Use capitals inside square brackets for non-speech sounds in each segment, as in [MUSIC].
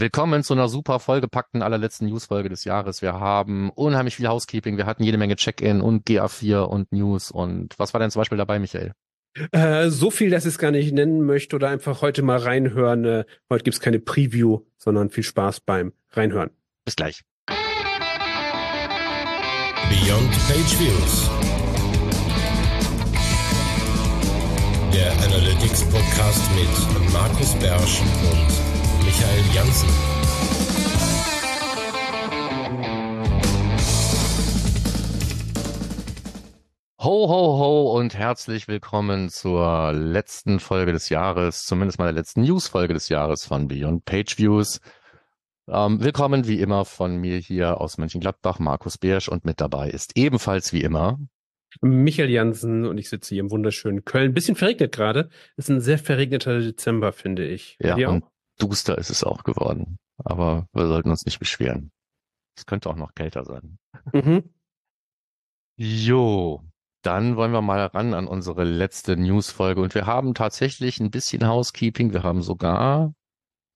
Willkommen zu einer super vollgepackten allerletzten Newsfolge des Jahres. Wir haben unheimlich viel Housekeeping, wir hatten jede Menge Check-in und GA4 und News und was war denn zum Beispiel dabei, Michael? Äh, so viel, dass ich es gar nicht nennen möchte oder einfach heute mal reinhören. Äh, heute gibt's keine Preview, sondern viel Spaß beim Reinhören. Bis gleich. Beyond Page Views. Der Analytics Podcast mit Markus Bersch und Michael Janssen. Ho, ho, ho und herzlich willkommen zur letzten Folge des Jahres, zumindest mal der letzten News-Folge des Jahres von Beyond Page Views. Ähm, willkommen wie immer von mir hier aus Mönchengladbach, Markus Beersch und mit dabei ist ebenfalls wie immer Michael Jansen und ich sitze hier im wunderschönen Köln. Bisschen verregnet gerade. Ist ein sehr verregneter Dezember, finde ich. Ja, und duster ist es auch geworden. Aber wir sollten uns nicht beschweren. Es könnte auch noch kälter sein. Mhm. Jo, dann wollen wir mal ran an unsere letzte Newsfolge. Und wir haben tatsächlich ein bisschen Housekeeping. Wir haben sogar,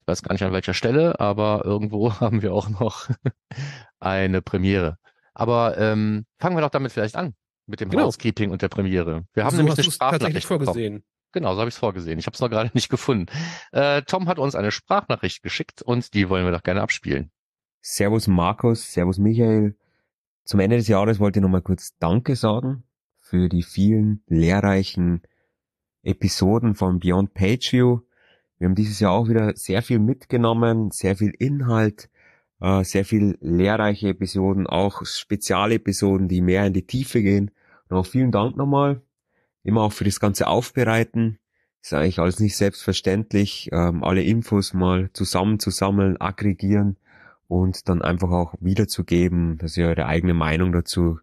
ich weiß gar nicht an welcher Stelle, aber irgendwo [LAUGHS] haben wir auch noch eine Premiere. Aber ähm, fangen wir doch damit vielleicht an mit dem genau. Housekeeping und der Premiere. Wir haben so nämlich eine Sprachnachricht vorgesehen. Bekommen. Genau, so habe ich es vorgesehen. Ich habe es noch gerade [LAUGHS] nicht gefunden. Äh, Tom hat uns eine Sprachnachricht geschickt und die wollen wir doch gerne abspielen. Servus Markus, Servus Michael. Zum Ende des Jahres wollte ich nochmal kurz Danke sagen für die vielen lehrreichen Episoden von Beyond Pageview. Wir haben dieses Jahr auch wieder sehr viel mitgenommen, sehr viel Inhalt, äh, sehr viel lehrreiche Episoden, auch Spezialepisoden, die mehr in die Tiefe gehen. Auch vielen Dank nochmal immer auch für das ganze Aufbereiten. Ist eigentlich alles nicht selbstverständlich, ähm, alle Infos mal zusammenzusammeln, aggregieren und dann einfach auch wiederzugeben, dass ihr eure eigene Meinung dazu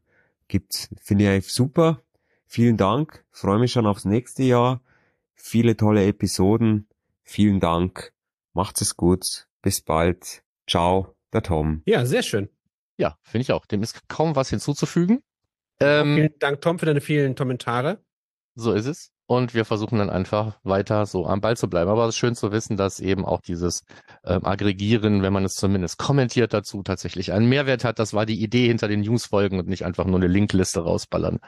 gibt. Finde ich eigentlich super. Vielen Dank. Freue mich schon aufs nächste Jahr. Viele tolle Episoden. Vielen Dank. Macht's es gut. Bis bald. Ciao, der Tom. Ja, sehr schön. Ja, finde ich auch. Dem ist kaum was hinzuzufügen. Ähm, Vielen Dank, Tom, für deine vielen Kommentare. So ist es. Und wir versuchen dann einfach weiter so am Ball zu bleiben. Aber es ist schön zu wissen, dass eben auch dieses ähm, Aggregieren, wenn man es zumindest kommentiert dazu, tatsächlich einen Mehrwert hat. Das war die Idee hinter den Newsfolgen und nicht einfach nur eine Linkliste rausballern.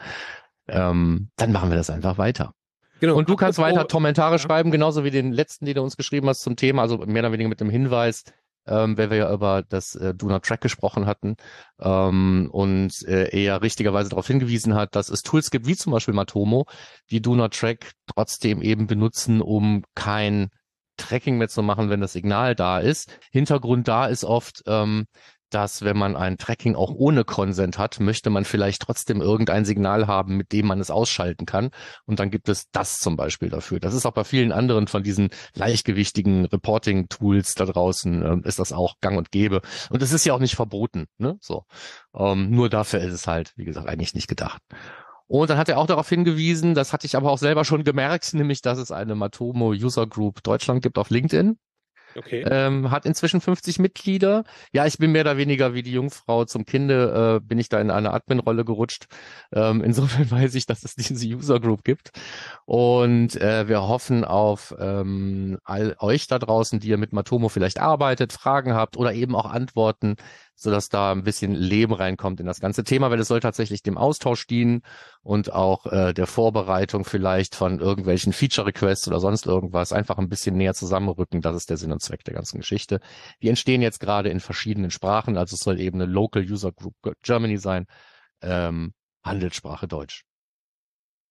Ähm, dann machen wir das einfach weiter. Genau. Und du kannst weiter Kommentare ja. schreiben, genauso wie den letzten, den du uns geschrieben hast zum Thema, also mehr oder weniger mit dem Hinweis, ähm, weil wir ja über das äh, Do Not Track gesprochen hatten ähm, und äh, er richtigerweise darauf hingewiesen hat, dass es Tools gibt, wie zum Beispiel Matomo, die Do Not Track trotzdem eben benutzen, um kein Tracking mehr zu machen, wenn das Signal da ist. Hintergrund da ist oft, ähm, dass wenn man ein Tracking auch ohne Consent hat, möchte man vielleicht trotzdem irgendein Signal haben, mit dem man es ausschalten kann. Und dann gibt es das zum Beispiel dafür. Das ist auch bei vielen anderen von diesen leichtgewichtigen Reporting-Tools da draußen, äh, ist das auch gang und gäbe. Und es ist ja auch nicht verboten. Ne? So. Ähm, nur dafür ist es halt, wie gesagt, eigentlich nicht gedacht. Und dann hat er auch darauf hingewiesen, das hatte ich aber auch selber schon gemerkt, [LAUGHS] nämlich, dass es eine Matomo User Group Deutschland gibt auf LinkedIn. Okay. Ähm, hat inzwischen 50 Mitglieder. Ja, ich bin mehr oder weniger wie die Jungfrau zum Kinde, äh, bin ich da in eine Admin-Rolle gerutscht. Ähm, [LAUGHS] insofern weiß ich, dass es diese User Group gibt. Und äh, wir hoffen auf ähm, all euch da draußen, die ihr mit Matomo vielleicht arbeitet, Fragen habt oder eben auch Antworten sodass da ein bisschen Leben reinkommt in das ganze Thema, weil es soll tatsächlich dem Austausch dienen und auch äh, der Vorbereitung vielleicht von irgendwelchen Feature-Requests oder sonst irgendwas einfach ein bisschen näher zusammenrücken. Das ist der Sinn und Zweck der ganzen Geschichte. Die entstehen jetzt gerade in verschiedenen Sprachen, also es soll eben eine Local User Group Germany sein, ähm, Handelssprache Deutsch.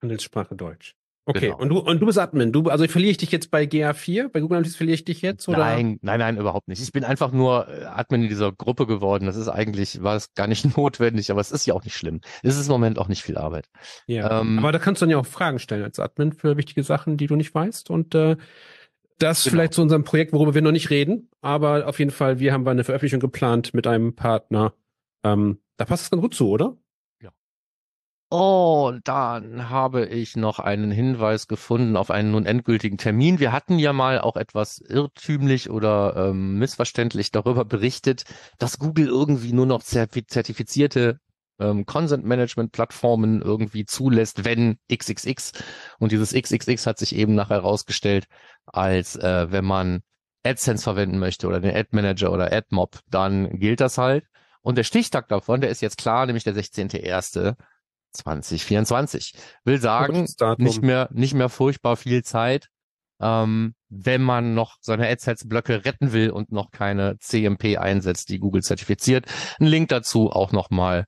Handelssprache Deutsch. Okay, genau. und du und du bist Admin. Du, also verliere ich dich jetzt bei GA4? Bei Google Analytics verliere ich dich jetzt? Oder? Nein, nein, nein, überhaupt nicht. Ich bin einfach nur äh, Admin in dieser Gruppe geworden. Das ist eigentlich, war es gar nicht [LAUGHS] notwendig, aber es ist ja auch nicht schlimm. Es ist im Moment auch nicht viel Arbeit. Ja. Ähm, aber da kannst du dann ja auch Fragen stellen als Admin für wichtige Sachen, die du nicht weißt. Und äh, das genau. vielleicht zu unserem Projekt, worüber wir noch nicht reden. Aber auf jeden Fall, wir haben eine Veröffentlichung geplant mit einem Partner. Ähm, da passt es ganz gut zu, oder? Oh, dann habe ich noch einen Hinweis gefunden auf einen nun endgültigen Termin. Wir hatten ja mal auch etwas irrtümlich oder ähm, missverständlich darüber berichtet, dass Google irgendwie nur noch zertifizierte ähm, Consent Management Plattformen irgendwie zulässt, wenn XXX. Und dieses XXX hat sich eben nachher herausgestellt, als äh, wenn man AdSense verwenden möchte oder den Ad Manager oder AdMob, dann gilt das halt. Und der Stichtag davon, der ist jetzt klar, nämlich der 16.01.2024. Will sagen, nicht mehr, nicht mehr furchtbar viel Zeit, ähm, wenn man noch seine AdSense-Blöcke retten will und noch keine CMP einsetzt, die Google zertifiziert. Ein Link dazu auch nochmal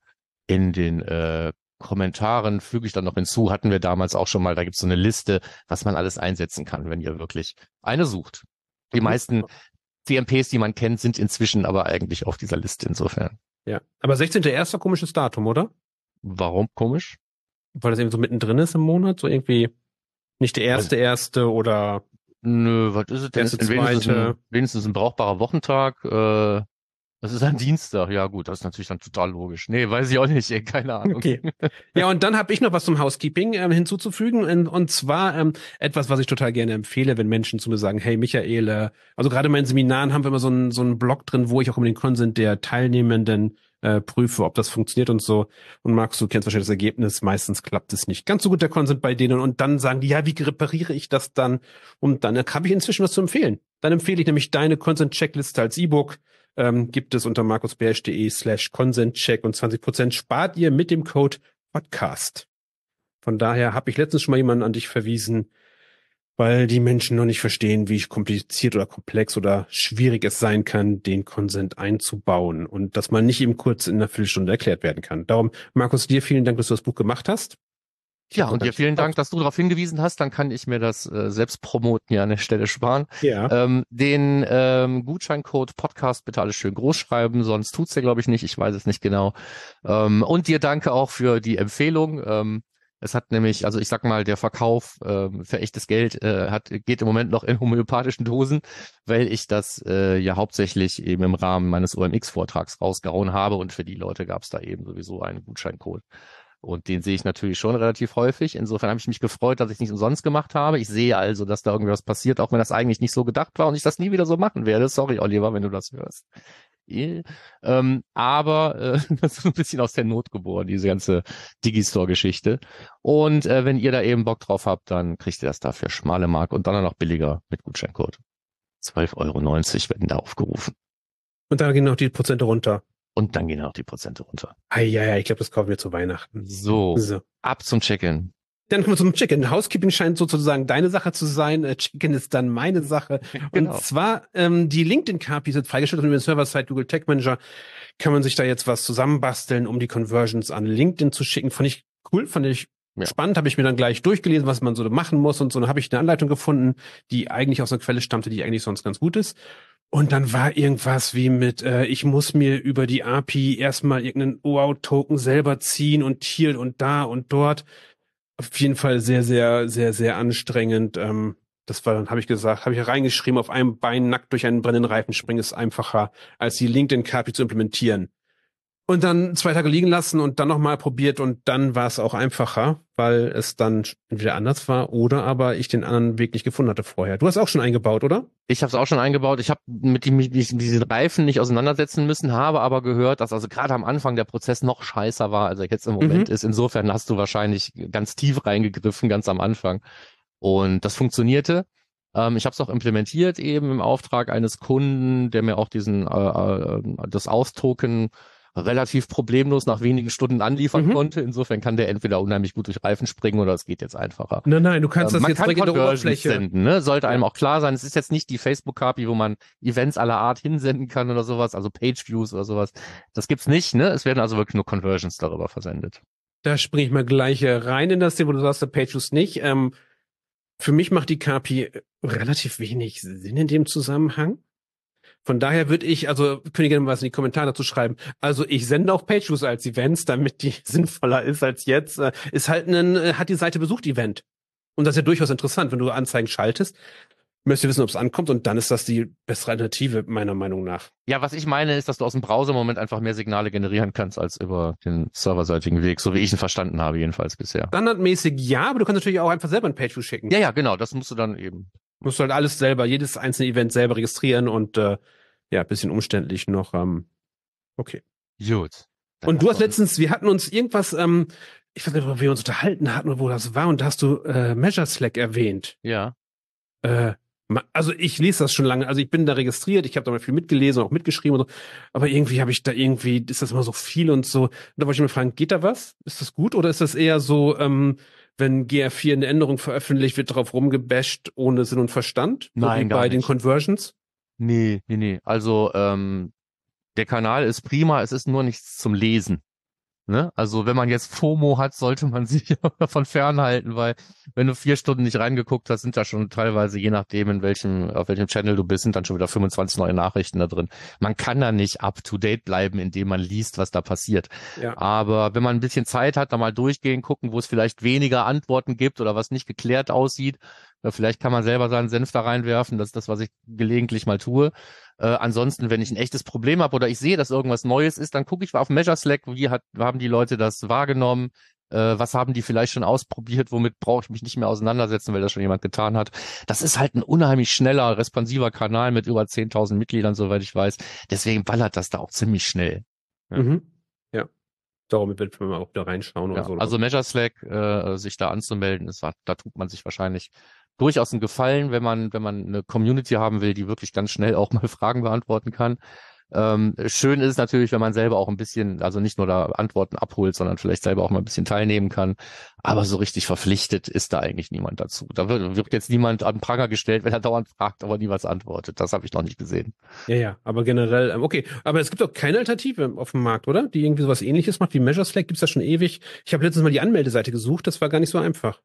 in den äh, Kommentaren füge ich dann noch hinzu, hatten wir damals auch schon mal, da gibt es so eine Liste, was man alles einsetzen kann, wenn ihr wirklich eine sucht. Die mhm. meisten CMPs, die man kennt, sind inzwischen aber eigentlich auf dieser Liste insofern. Ja, aber 16.1. komisches Datum, oder? Warum komisch? Weil das irgendwie so mittendrin ist im Monat, so irgendwie nicht der erste, also, erste oder Nö, was ist es denn? Erste, wenigstens, ein, wenigstens ein brauchbarer Wochentag. Äh, das ist ein Dienstag, ja gut, das ist natürlich dann total logisch. Nee, weiß ich auch nicht, ey, keine Ahnung. Okay. Ja, und dann habe ich noch was zum Housekeeping ähm, hinzuzufügen. Und, und zwar ähm, etwas, was ich total gerne empfehle, wenn Menschen zu mir sagen, hey Michael, äh, also gerade in meinen Seminaren haben wir immer so einen, so einen Blog drin, wo ich auch über den Consent der Teilnehmenden äh, prüfe, ob das funktioniert und so. Und Markus, du kennst wahrscheinlich das Ergebnis. Meistens klappt es nicht ganz so gut, der Consent bei denen. Und dann sagen die, ja, wie repariere ich das dann? Und dann habe ich inzwischen was zu empfehlen. Dann empfehle ich nämlich deine Consent-Checkliste als E-Book ähm, gibt es unter markusbersch.de slash consentcheck und 20% spart ihr mit dem Code Podcast. Von daher habe ich letztens schon mal jemanden an dich verwiesen, weil die Menschen noch nicht verstehen, wie kompliziert oder komplex oder schwierig es sein kann, den Consent einzubauen und dass man nicht eben kurz in einer Viertelstunde erklärt werden kann. Darum, Markus, dir vielen Dank, dass du das Buch gemacht hast. Ja, und dir vielen Dank, dass du darauf hingewiesen hast. Dann kann ich mir das äh, selbst promoten hier an der Stelle sparen. Ja. Ähm, den ähm, Gutscheincode Podcast bitte alles schön groß schreiben, sonst tut's ja, glaube ich, nicht. Ich weiß es nicht genau. Ähm, und dir danke auch für die Empfehlung. Ähm, es hat nämlich, also ich sag mal, der Verkauf äh, für echtes Geld äh, hat, geht im Moment noch in homöopathischen Dosen, weil ich das äh, ja hauptsächlich eben im Rahmen meines OMX-Vortrags rausgehauen habe und für die Leute gab es da eben sowieso einen Gutscheincode. Und den sehe ich natürlich schon relativ häufig. Insofern habe ich mich gefreut, dass ich nicht umsonst gemacht habe. Ich sehe also, dass da irgendwas passiert, auch wenn das eigentlich nicht so gedacht war und ich das nie wieder so machen werde. Sorry, Oliver, wenn du das hörst. Ähm, aber äh, [LAUGHS] das ist ein bisschen aus der Not geboren, diese ganze Digistore-Geschichte. Und äh, wenn ihr da eben Bock drauf habt, dann kriegt ihr das dafür schmale Mark und dann noch billiger mit Gutscheincode. 12,90 Euro werden da aufgerufen. Und da gehen noch die Prozente runter. Und dann gehen auch die Prozente runter. Ah, ja, ja, ich glaube, das kaufen wir zu Weihnachten. So, so. ab zum Check-in. Dann kommen wir zum Check-in. Housekeeping scheint sozusagen deine Sache zu sein. Äh, Check-in ist dann meine Sache. genau. Und zwar ähm, die LinkedIn-KPI sind freigestellt und über den Server-Side Google Tech Manager kann man sich da jetzt was zusammenbasteln, um die Conversions an LinkedIn zu schicken. Fand ich cool, fand ich ja. Spannend, habe ich mir dann gleich durchgelesen, was man so machen muss und so. Dann habe ich eine Anleitung gefunden, die eigentlich aus einer Quelle stammte, die eigentlich sonst ganz gut ist. Und dann war irgendwas wie mit, äh, ich muss mir über die API erstmal irgendeinen OAuth-Token selber ziehen und hier und da und dort. Auf jeden Fall sehr, sehr, sehr, sehr anstrengend. Ähm, das war dann, habe ich gesagt, habe ich reingeschrieben, auf einem Bein nackt durch einen brennenden Reifen springen ist einfacher, als die LinkedIn-KPI zu implementieren. Und dann zwei Tage liegen lassen und dann nochmal probiert und dann war es auch einfacher, weil es dann entweder anders war oder aber ich den anderen Weg nicht gefunden hatte vorher. Du hast auch schon eingebaut, oder? Ich habe es auch schon eingebaut. Ich habe mit mit diesen Reifen nicht auseinandersetzen müssen, habe aber gehört, dass also gerade am Anfang der Prozess noch scheißer war, als er jetzt im Moment mhm. ist. Insofern hast du wahrscheinlich ganz tief reingegriffen, ganz am Anfang. Und das funktionierte. Ähm, ich habe es auch implementiert eben im Auftrag eines Kunden, der mir auch diesen äh, äh, das Austoken relativ problemlos nach wenigen Stunden anliefern mhm. konnte. Insofern kann der entweder unheimlich gut durch Reifen springen oder es geht jetzt einfacher. Nein, nein, du kannst ähm, das jetzt kann direkt in der Oberfläche senden. Ne? Sollte einem auch klar sein. Es ist jetzt nicht die Facebook-API, wo man Events aller Art hinsenden kann oder sowas, also Page-Views oder sowas. Das gibt's nicht. Ne? Es werden also wirklich nur Conversions darüber versendet. Da springe ich mal gleich rein in das Thema, wo du sagst, der Page-Views nicht. Ähm, für mich macht die KPI relativ wenig Sinn in dem Zusammenhang. Von daher würde ich, also könnt ihr gerne was in die Kommentare dazu schreiben. Also ich sende auch Pageviews als Events, damit die [LAUGHS] sinnvoller ist als jetzt. Äh, ist halt ein, äh, hat die Seite besucht Event. Und das ist ja durchaus interessant, wenn du Anzeigen schaltest. Müsst ihr wissen, ob es ankommt und dann ist das die bessere Alternative, meiner Meinung nach. Ja, was ich meine, ist, dass du aus dem Browser im Moment einfach mehr Signale generieren kannst als über den serverseitigen Weg, so wie ich ihn verstanden habe, jedenfalls bisher. Standardmäßig ja, aber du kannst natürlich auch einfach selber ein Pageview schicken. Ja, ja, genau, das musst du dann eben Musst halt alles selber, jedes einzelne Event selber registrieren und äh, ja, bisschen umständlich noch. Ähm, okay. Gut. Und du hast letztens, wir hatten uns irgendwas, ähm, ich weiß nicht, wo wir uns unterhalten hatten oder wo das war, und da hast du äh, Measure Slack erwähnt. Ja. Äh, Also ich lese das schon lange. Also ich bin da registriert, ich habe da mal viel mitgelesen, auch mitgeschrieben und so. Aber irgendwie habe ich da irgendwie, ist das immer so viel und so. Und da wollte ich mir fragen, geht da was? Ist das gut oder ist das eher so, ähm, wenn GR4 eine Änderung veröffentlicht, wird darauf rumgebasht ohne Sinn und Verstand? Nein, gar bei den nicht. Conversions? Nee, nee, nee. Also ähm, der Kanal ist prima, es ist nur nichts zum Lesen. Ne? Also wenn man jetzt FOMO hat, sollte man [LAUGHS] sich davon fernhalten, weil wenn du vier Stunden nicht reingeguckt hast, sind da schon teilweise, je nachdem, in welchem, auf welchem Channel du bist, sind dann schon wieder 25 neue Nachrichten da drin. Man kann da nicht up to date bleiben, indem man liest, was da passiert. Ja. Aber wenn man ein bisschen Zeit hat, da mal durchgehen, gucken, wo es vielleicht weniger Antworten gibt oder was nicht geklärt aussieht, vielleicht kann man selber seinen Senf da reinwerfen. Das ist das, was ich gelegentlich mal tue. Äh, ansonsten, wenn ich ein echtes Problem habe oder ich sehe, dass irgendwas Neues ist, dann gucke ich auf Measure Slack, wie hat, haben die Leute das wahrgenommen, äh, was haben die vielleicht schon ausprobiert, womit brauche ich mich nicht mehr auseinandersetzen, weil das schon jemand getan hat. Das ist halt ein unheimlich schneller, responsiver Kanal mit über 10.000 Mitgliedern, soweit ich weiß. Deswegen ballert das da auch ziemlich schnell. Ja. Mhm. Ja. Darum wird man auch da reinschauen oder Ja, so. also Measure Slack, äh, sich da anzumelden, ist, da tut man sich wahrscheinlich durchaus einen Gefallen, wenn man, wenn man eine Community haben will, die wirklich ganz schnell auch [LAUGHS] mal Fragen beantworten kann. Ähm, schön ist es natürlich, wenn man selber auch ein bisschen, also nicht nur da Antworten abholt, sondern vielleicht selber auch mal ein bisschen teilnehmen kann. Aber so richtig verpflichtet ist da eigentlich niemand dazu. Da wird, wird jetzt niemand an Pranger gestellt, wenn er dauernd fragt, aber nie was antwortet. Das habe ich noch nicht gesehen. Ja, ja, aber generell, ähm, okay. Aber es gibt auch keine Alternative auf dem Markt, oder? Die irgendwie sowas ähnliches macht wie Measure Slack, gibt's das schon ewig. Ich habe letztens mal die Anmeldeseite gesucht, das war gar nicht so einfach.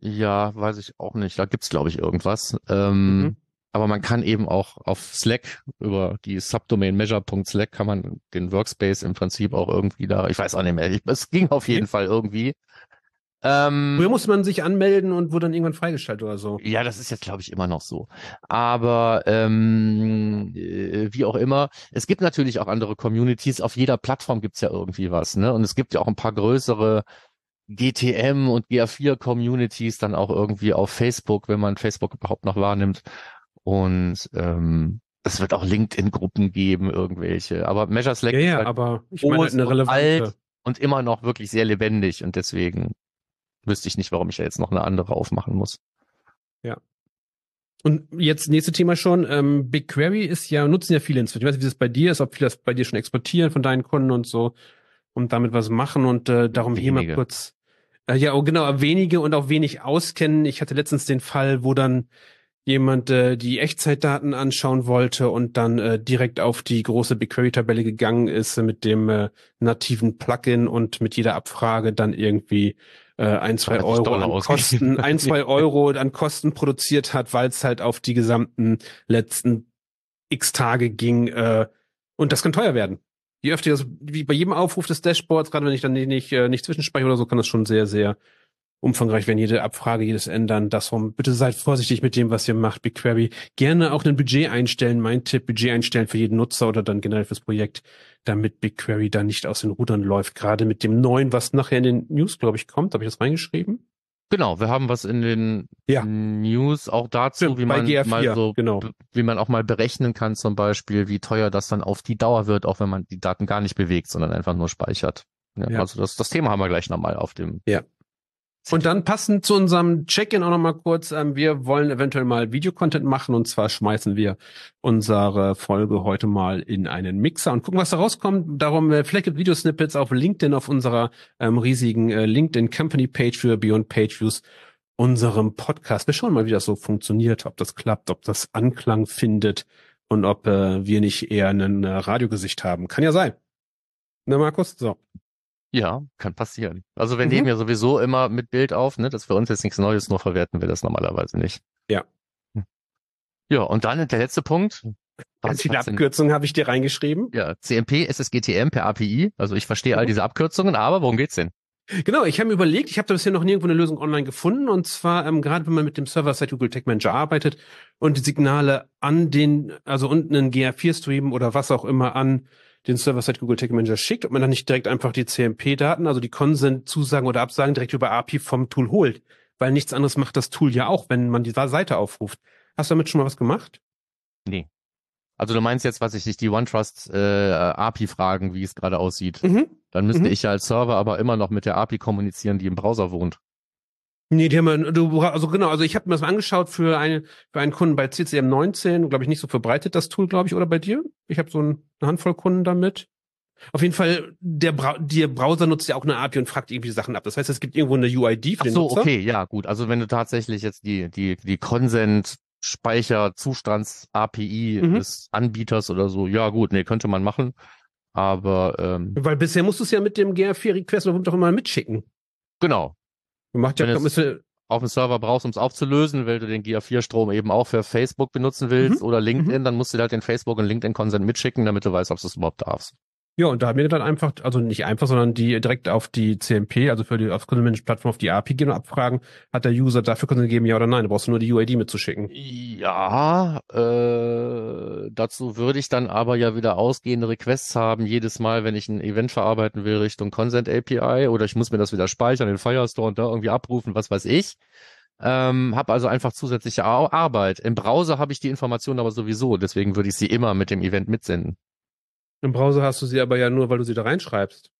Ja, weiß ich auch nicht. Da gibt's glaube ich irgendwas. Ähm, Mhm. Aber man kann eben auch auf Slack über die Subdomain measure.slack kann man den Workspace im Prinzip auch irgendwie da, ich weiß auch nicht mehr, es ging auf jeden Okay. Fall irgendwie. Ähm, Früher musste man sich anmelden und wurde dann irgendwann freigeschaltet oder so. ja, das ist jetzt, glaube ich, immer noch so. Aber ähm, äh, wie auch immer, es gibt natürlich auch andere Communities. Auf jeder Plattform gibt's ja irgendwie was, ne? Und es gibt ja auch ein paar größere GTM und GA4 Communities dann auch irgendwie auf Facebook, wenn man Facebook überhaupt noch wahrnimmt. Und ähm, es wird auch LinkedIn-Gruppen geben, irgendwelche. Aber Measure Slack Ja, ist ja, halt aber ich meine eine relevante. alt. und immer noch wirklich sehr lebendig. Und deswegen wüsste ich nicht, warum ich da jetzt noch eine andere aufmachen muss. Und jetzt nächste Thema schon. Ähm, BigQuery ist ja, nutzen ja viele inzwischen. Ich weiß nicht, wie das bei dir ist, ob viele das bei dir schon exportieren von deinen Kunden und so und damit was machen und äh, darum hier mal Wenige. kurz. Äh, ja, oh, genau, wenige und auch wenig auskennen. Ich hatte letztens den Fall, wo dann jemand äh, die Echtzeitdaten anschauen wollte und dann äh, direkt auf die große BigQuery-Tabelle gegangen ist äh, mit dem äh, nativen Plugin und mit jeder Abfrage dann irgendwie äh, ein, zwei 30 Euro an. Kosten, ein, zwei [LAUGHS] Euro an Kosten produziert hat, weil es halt auf die gesamten letzten x Tage ging. Äh, und das kann teuer werden. Je öfter das, wie bei jedem Aufruf des Dashboards, gerade wenn ich dann nicht, äh, nicht zwischenspreche oder so, kann das schon sehr, sehr umfangreich werden. Jede Abfrage, jedes Ändern, das rum. Bitte seid vorsichtig mit dem, was ihr macht, BigQuery. Gerne auch ein Budget einstellen. Mein Tipp, Budget einstellen für jeden Nutzer oder dann generell fürs Projekt, damit BigQuery da nicht aus den Rudern läuft. Gerade mit dem neuen, was nachher in den News, glaube ich, kommt. Habe ich das reingeschrieben? Genau, wir haben was in den Ja. News auch dazu, Stimmt, wie man GR4, mal so, genau. wie man auch mal berechnen kann, zum Beispiel, wie teuer das dann auf die Dauer wird, auch wenn man die Daten gar nicht bewegt, sondern einfach nur speichert. Ja, Ja. Also das, das Thema haben wir gleich nochmal auf dem. Ja. Und dann passend zu unserem Check-in auch nochmal kurz, ähm, wir wollen eventuell mal Videocontent machen und zwar schmeißen wir unsere Folge heute mal in einen Mixer und gucken, was da rauskommt. Darum, äh, vielleicht gibt Videosnippets auf LinkedIn auf unserer ähm, riesigen äh, LinkedIn Company Page für Beyond Page Views, unserem Podcast. Wir schauen mal, wie das so funktioniert, ob das klappt, ob das Anklang findet und ob äh, wir nicht eher ein äh, Radiogesicht haben. Kann ja sein. Ne, Markus? So. Ja, kann passieren. Also wir Mhm. nehmen ja sowieso immer mit Bild auf, ne? Das ist für uns jetzt nichts Neues, nur verwerten wir das normalerweise nicht. Ja. Hm. Ja, und dann der letzte Punkt. Ganz viele Abkürzungen habe ich dir reingeschrieben. Ja, CMP, SSGTM per API. Also ich verstehe all Mhm. diese Abkürzungen, aber worum geht's denn? Genau, ich habe mir überlegt, ich habe da bisher noch nirgendwo eine Lösung online gefunden und zwar ähm, gerade wenn man mit dem Server-Side Google Tag Manager arbeitet und die Signale an den, also unten einen GA4-Stream oder was auch immer an den Server-Side Google Tag Manager schickt, ob man dann nicht direkt einfach die CMP-Daten, also die Consent-Zusagen oder Absagen direkt über API vom Tool holt, weil nichts anderes macht das Tool ja auch, wenn man die Seite aufruft. Hast du damit schon mal was gemacht? Nee. Also du meinst jetzt, was ich dich die OneTrust äh, API fragen, wie es gerade aussieht. Mhm. Dann müsste Mhm. ich ja als Server aber immer noch mit der API kommunizieren, die im Browser wohnt. Nee, die haben wir, du, also genau, also ich habe mir das mal angeschaut für, eine, für einen Kunden bei CCM 19, glaube ich, nicht so verbreitet das Tool, glaube ich, oder bei dir? Ich habe so eine Handvoll Kunden damit. Auf jeden Fall, der, Bra der Browser nutzt ja auch eine API und fragt irgendwie Sachen ab. Das heißt, es gibt irgendwo eine UID für Ach den so, Nutzer. okay, ja, gut. Also wenn du tatsächlich jetzt die, die, die Consent Speicher Zustands API Mhm. des Anbieters oder so, ja gut, nee, könnte man machen. Aber ähm, Weil bisher musst du es ja mit dem GR4-Request doch immer mitschicken. genau, Macht ja, Wenn müsste, auf dem Server brauchst, um es aufzulösen, weil du den GA4-Strom eben auch für Facebook benutzen willst Mhm. oder LinkedIn, dann musst du halt den Facebook und LinkedIn Consent mitschicken, damit du weißt, ob du es überhaupt darfst. Ja, und da haben wir dann einfach, also nicht einfach, sondern die direkt auf die CMP, also für die auf Content-Plattform auf die API gehen und abfragen, hat der User dafür Consent gegeben, ja oder nein. Du brauchst nur die UID mitzuschicken. Ja, äh, dazu würde ich dann aber ja wieder ausgehende Requests haben, jedes Mal, wenn ich ein Event verarbeiten will Richtung Consent API oder ich muss mir das wieder speichern in Firestore und da irgendwie abrufen, was weiß ich. Ähm, habe also einfach zusätzliche Ar Arbeit. Im Browser habe ich die Informationen aber sowieso, deswegen würde ich sie immer mit dem Event mitsenden. Im Browser hast du sie aber ja nur, weil du sie da reinschreibst.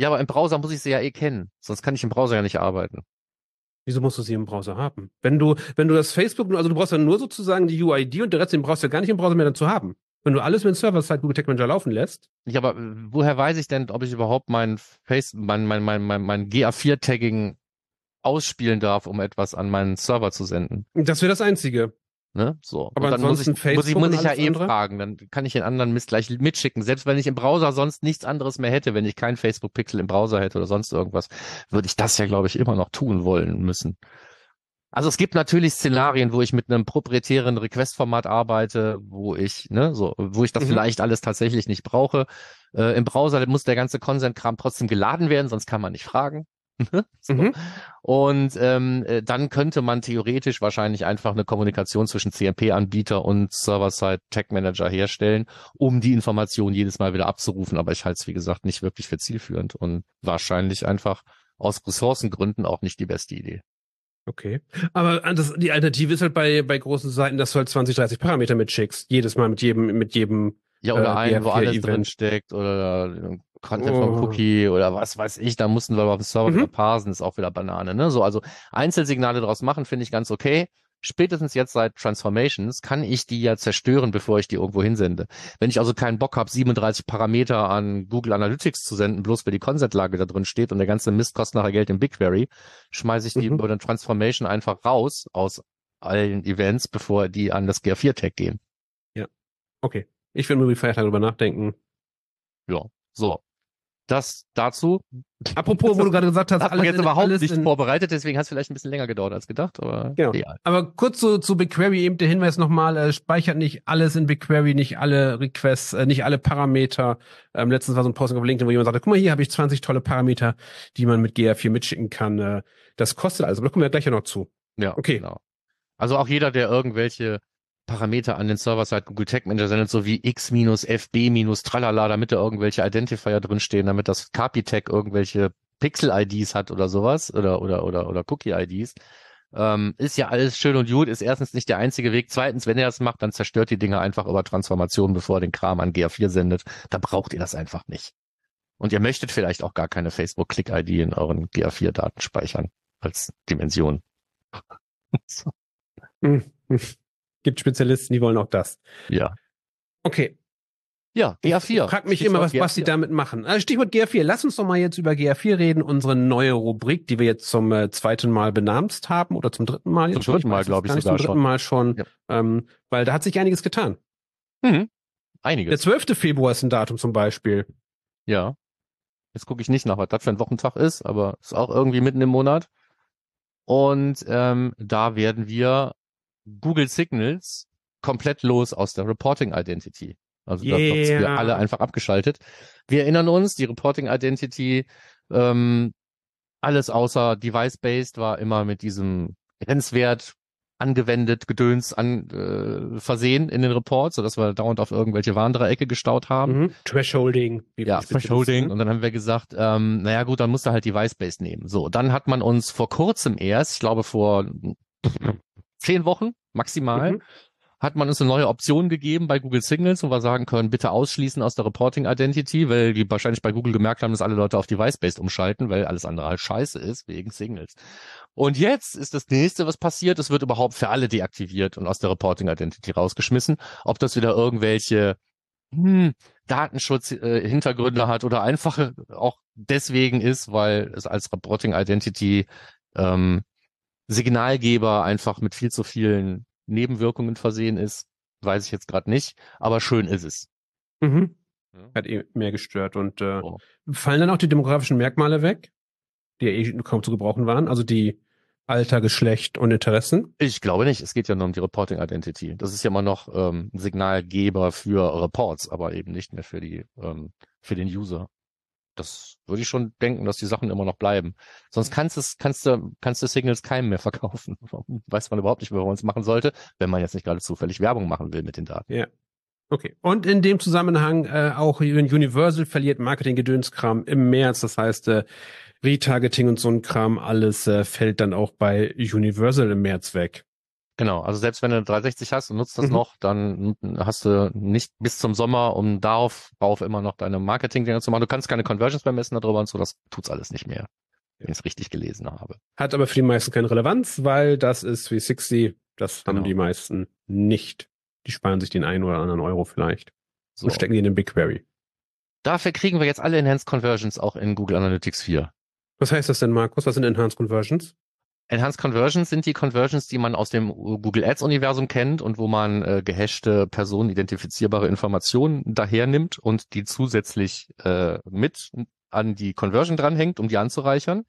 Ja, aber im Browser muss ich sie ja eh kennen, sonst kann ich im Browser ja nicht arbeiten. Wieso musst du sie im Browser haben? Wenn du, wenn du das Facebook, nur- also du brauchst ja nur sozusagen die UID und der Rest, den brauchst du ja gar nicht im Browser mehr dann zu haben. Wenn du alles mit dem Server-Side Google Tag Manager laufen lässt, Ja, aber äh, woher weiß ich denn, ob ich überhaupt mein Face, mein, mein, mein, mein, mein GA4-Tagging ausspielen darf, um etwas an meinen Server zu senden? das wäre das Einzige. Ne? So. Aber und dann muss ich, muss ich, muss ich ja eh andere? fragen. Dann kann ich den anderen Mist gleich mitschicken. Selbst wenn ich im Browser sonst nichts anderes mehr hätte, wenn ich kein Facebook-Pixel im Browser hätte oder sonst irgendwas, würde ich das ja, glaube ich, immer noch tun wollen müssen. Also es gibt natürlich Szenarien, wo ich mit einem proprietären Request-Format arbeite, wo ich, ne, so, wo ich das Mhm. vielleicht alles tatsächlich nicht brauche. Äh, Im Browser muss der ganze Consent-Kram trotzdem geladen werden, sonst kann man nicht fragen. [LAUGHS] so. Mhm. Und ähm, äh, dann könnte man theoretisch wahrscheinlich einfach eine Kommunikation zwischen CMP-Anbieter und Server-Side-Tag-Manager herstellen, um die Information jedes Mal wieder abzurufen. Aber ich halte es, wie gesagt, nicht wirklich für zielführend und wahrscheinlich einfach aus Ressourcengründen auch nicht die beste Idee. Okay. Aber das, die Alternative ist halt bei, bei großen Seiten, dass du halt 20, 30 Parameter mitschickst. Jedes Mal mit jedem, mit jedem. Ja, oder Äh, einen, wo GA4 alles drin steckt oder Content vom Oh. Cookie oder was weiß ich, da mussten wir aber auf dem Server Mhm. wieder parsen, ist auch wieder Banane, ne? So, also Einzelsignale draus machen, finde ich ganz okay. Spätestens jetzt seit Transformations kann ich die ja zerstören, bevor ich die irgendwo hinsende. Wenn ich also keinen Bock habe, 37 Parameter an Google Analytics zu senden, bloß weil die Consent-Lage da drin steht und der ganze Mist kostet nachher Geld im BigQuery, schmeiße ich die Mhm. über den Transformation einfach raus aus allen Events, bevor die an das GA4-Tag gehen. Okay. Ich will nur die Feiertage drüber nachdenken. Ja, so. Das dazu. Apropos, wo du gerade gesagt hast, Hat man jetzt in- überhaupt alles nicht vorbereitet, deswegen hat es vielleicht ein bisschen länger gedauert als gedacht, aber Genau. egal. Aber kurz zu, zu BigQuery eben der Hinweis nochmal, äh, speichert nicht alles in BigQuery, nicht alle Requests, äh, nicht alle Parameter. Ähm, letztens war so ein Posting auf LinkedIn, wo jemand sagte, guck mal, hier habe ich 20 tolle Parameter, die man mit GR4 mitschicken kann. Äh, das kostet alles, aber da kommen wir gleich ja noch zu. Ja, Okay. genau. Also auch jeder, der irgendwelche Parameter an den Server-Side Google Tag Manager sendet, so wie x fb tralala, damit da irgendwelche Identifier drinstehen, damit das Capi-Tag irgendwelche Pixel-IDs hat oder sowas oder, oder, oder, oder Cookie-IDs. Ähm, ist ja alles schön und gut, ist erstens nicht der einzige Weg. Zweitens, wenn ihr das macht, dann zerstört die Dinge einfach über Transformation, bevor ihr den Kram an GA4 sendet. Da braucht ihr das einfach nicht. Und ihr möchtet vielleicht auch gar keine Facebook-Click-ID in euren GA4-Daten speichern als Dimension. [LAUGHS] So, hm. Gibt Spezialisten, die wollen auch das. ja. Okay. Ja, GA4. Frag mich Stichwort immer, was, was die GA4. damit machen. Äh, Stichwort GR4. Lass uns doch mal jetzt über GR4 reden, unsere neue Rubrik, die wir jetzt zum äh, zweiten Mal benamst haben oder zum dritten Mal jetzt. Zum dritten Mal, weiß es glaub ich, sogar Zum dritten schon. Mal schon. Ja. Ähm, weil da hat sich einiges getan. Mhm. Der Einiges. 12. Februar ist ein Datum zum Beispiel. Ja. Jetzt gucke ich nicht nach, was das für ein Wochentag ist, aber ist auch irgendwie mitten im Monat. Und ähm, da werden wir Google Signals komplett los aus der Reporting Identity. Also da wird wir Yeah. alle einfach abgeschaltet. Wir erinnern uns, die Reporting Identity, ähm, alles außer Device-Based war immer mit diesem Grenzwert angewendet, Gedöns an, äh, versehen in den Reports, sodass wir dauernd auf irgendwelche Warndreiecke gestaut haben. Mhm. Thresholding. Ja, Thresholding. Und dann haben wir gesagt, ähm, naja gut, dann musst du halt Device-Based nehmen. So, dann hat man uns vor kurzem erst, ich glaube vor zehn Wochen maximal, Mhm. hat man uns eine neue Option gegeben bei Google Signals, wo wir sagen können, bitte ausschließen aus der Reporting Identity, weil die wahrscheinlich bei Google gemerkt haben, dass alle Leute auf Device-Based umschalten, weil alles andere halt scheiße ist wegen Signals. Und jetzt ist das nächste, was passiert, es wird überhaupt für alle deaktiviert und aus der Reporting Identity rausgeschmissen. Ob das wieder irgendwelche hm, Datenschutz-Hintergründe äh, hat oder einfach auch deswegen ist, weil es als Reporting Identity ähm, Signalgeber einfach mit viel zu vielen Nebenwirkungen versehen ist, weiß ich jetzt gerade nicht, aber schön ist es. Mhm. Hat eh mehr gestört. Und äh, oh. fallen dann auch die demografischen Merkmale weg, die ja eh kaum zu gebrauchen waren? Also die Alter, Geschlecht und Interessen? Ich glaube nicht. Es geht ja nur um die Reporting Identity. Das ist ja immer noch ähm, ein Signalgeber für Reports, aber eben nicht mehr für die ähm, für den User das würde ich schon denken, dass die Sachen immer noch bleiben. Sonst kannst du, kannst du, kannst du Signals keinem mehr [LAUGHS] verkaufen. Weiß man überhaupt nicht, was man es machen sollte, wenn man jetzt nicht gerade zufällig Werbung machen will mit den Daten. Ja. Okay. Und in dem Zusammenhang äh, auch Universal verliert Marketing-Gedönskram im März. Das heißt, äh, Retargeting und so ein Kram, alles äh, fällt dann auch bei Universal im März weg. Genau, also selbst wenn du 360 hast und nutzt das mhm. noch, dann hast du nicht bis zum Sommer, um darauf, darauf immer noch deine Marketing-Dinge zu machen. Du kannst keine Conversions mehr messen darüber und so, das tut's alles nicht mehr, wenn ich es richtig gelesen habe. Hat aber für die meisten keine Relevanz, weil das ist 360, das genau. haben die meisten nicht. Die sparen sich den einen oder anderen Euro vielleicht so. und stecken die in den BigQuery. Dafür kriegen wir jetzt alle Enhanced Conversions auch in Google Analytics 4. Was heißt das denn, Markus? Was sind Enhanced Conversions? Enhanced Conversions sind die Conversions, die man aus dem Google Ads Universum kennt und wo man äh, gehashte personenidentifizierbare Informationen daher nimmt und die zusätzlich äh, mit an die Conversion dranhängt, um die anzureichern.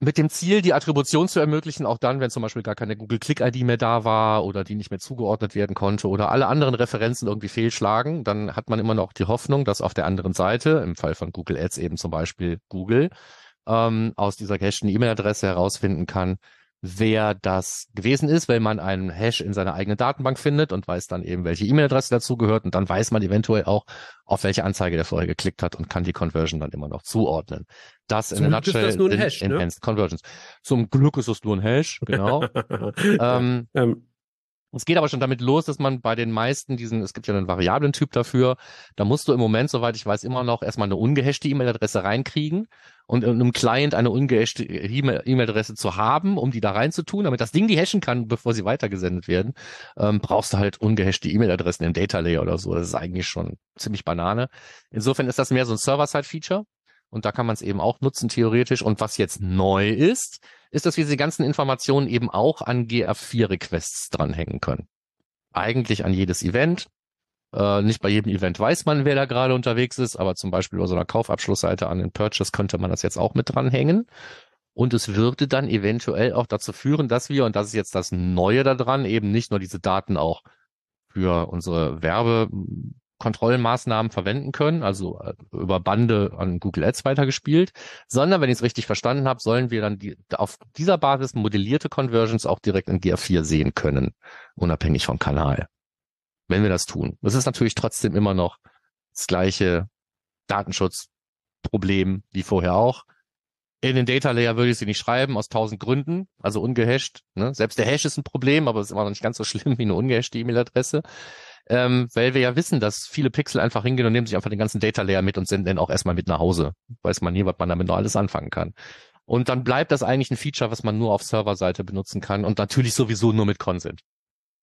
Mit dem Ziel, die Attribution zu ermöglichen, auch dann, wenn zum Beispiel gar keine Google Click ID mehr da war oder die nicht mehr zugeordnet werden konnte oder alle anderen Referenzen irgendwie fehlschlagen, dann hat man immer noch die Hoffnung, dass auf der anderen Seite, im Fall von Google Ads eben zum Beispiel Google, ähm, aus dieser gehashten E-Mail-Adresse herausfinden kann, wer das gewesen ist, weil man einen Hash in seiner eigenen Datenbank findet und weiß dann eben, welche E-Mail-Adresse dazu gehört und dann weiß man eventuell auch, auf welche Anzeige der vorher geklickt hat und kann die Conversion dann immer noch zuordnen. Das Zum in der Nutshell ist das nur ein Hash, ne? Enhanced Conversions. Zum Glück ist es nur ein Hash, genau. [LAUGHS] ähm, ähm, es geht aber schon damit los, dass man bei den meisten diesen, es gibt ja einen Variablen-Typ dafür, da musst du im Moment, soweit ich weiß, immer noch erstmal eine ungehashte E-Mail-Adresse reinkriegen und in einem Client eine ungehashte E-Mail-Adresse zu haben, um die da reinzutun, damit das Ding die hashen kann, bevor sie weitergesendet werden, ähm, brauchst du halt ungehashte E-Mail-Adressen im Data Layer oder so. Das ist eigentlich schon ziemlich Banane. Insofern ist das mehr so ein Server-Side-Feature. Und da kann man es eben auch nutzen, theoretisch. Und was jetzt neu ist, ist, dass wir diese ganzen Informationen eben auch an GR4-Requests dranhängen können. Eigentlich an jedes Event. Äh, nicht bei jedem Event weiß man, wer da gerade unterwegs ist, aber zum Beispiel bei so einer Kaufabschlussseite an den Purchase könnte man das jetzt auch mit dranhängen. Und es würde dann eventuell auch dazu führen, dass wir, und das ist jetzt das Neue daran, eben nicht nur diese Daten auch für unsere Werbe Kontrollmaßnahmen verwenden können, also äh, über Bande an Google Ads weitergespielt, sondern wenn ich es richtig verstanden habe, sollen wir dann die, auf dieser Basis modellierte Conversions auch direkt in GA4 sehen können, unabhängig vom Kanal. Wenn wir das tun. Das ist natürlich trotzdem immer noch das gleiche Datenschutzproblem wie vorher auch. In den Data Layer würde ich sie nicht schreiben, aus tausend Gründen, also ungehasht. Ne? Selbst der Hash ist ein Problem, aber es ist immer noch nicht ganz so [LAUGHS] schlimm wie eine ungehashte E-Mail-Adresse ähm, weil wir ja wissen, dass viele Pixel einfach hingehen und nehmen sich einfach den ganzen Data Layer mit und senden den auch erstmal mit nach Hause. Weiß man nie, was man damit noch alles anfangen kann. Und dann bleibt das eigentlich ein Feature, was man nur auf Serverseite benutzen kann und natürlich sowieso nur mit Consent.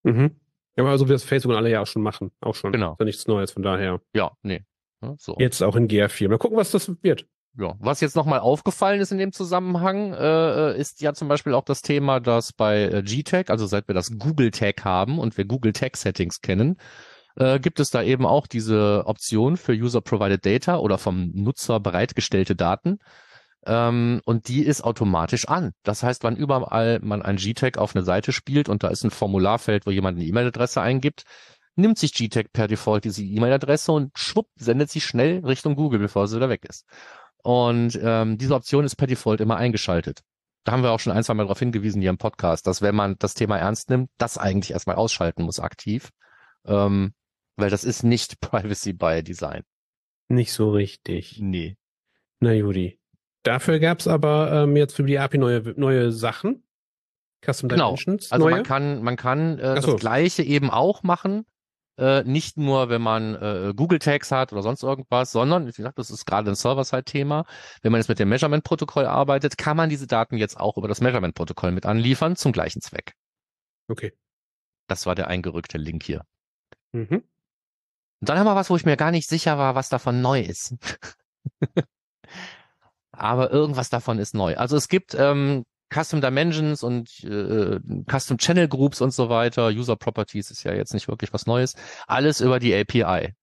Mhm. Ja, aber so wie das Facebook und alle ja auch schon machen. Auch schon. Genau. Ist ja nichts Neues, von daher. Ja, nee. Ja, so. Jetzt auch in GR4. Mal gucken, was das wird. Ja, was jetzt nochmal aufgefallen ist in dem Zusammenhang, äh, ist ja zum Beispiel auch das Thema, dass bei äh, GTAG, also seit wir das Google Tag haben und wir Google Tag Settings kennen, äh, gibt es da eben auch diese Option für User-Provided Data oder vom Nutzer bereitgestellte Daten. Ähm, und die ist automatisch an. Das heißt, wann überall man ein GTAG auf eine Seite spielt und da ist ein Formularfeld, wo jemand eine E-Mail-Adresse eingibt, nimmt sich GTAG per Default diese E-Mail-Adresse und schwupp, sendet sie schnell Richtung Google, bevor sie wieder weg ist. Und ähm, diese Option ist per Default immer eingeschaltet. Da haben wir auch schon ein, zwei Mal darauf hingewiesen hier im Podcast, dass wenn man das Thema ernst nimmt, das eigentlich erstmal ausschalten muss aktiv. Ähm, weil das ist nicht [LAUGHS] Privacy by Design. Nicht so richtig. Nee. Na Juri. Dafür gab's aber ähm, jetzt für die API neue, neue Sachen. Custom Genau. Dimensions. Also neue? man kann, man kann äh, so. das Gleiche eben auch machen. Äh, nicht nur, wenn man äh, Google Tags hat oder sonst irgendwas, sondern, wie gesagt, das ist gerade ein Server-Side-Thema. Wenn man jetzt mit dem Measurement-Protokoll arbeitet, kann man diese Daten jetzt auch über das Measurement-Protokoll mit anliefern zum gleichen Zweck. Okay. Das war der eingerückte Link hier. Mhm. Und dann haben wir was, wo ich mir gar nicht sicher war, was davon neu ist. [LAUGHS] Aber irgendwas davon ist neu. Also es gibt ähm, Custom Dimensions und äh, Custom Channel Groups und so weiter. User Properties ist ja jetzt nicht wirklich was Neues. Alles über die API.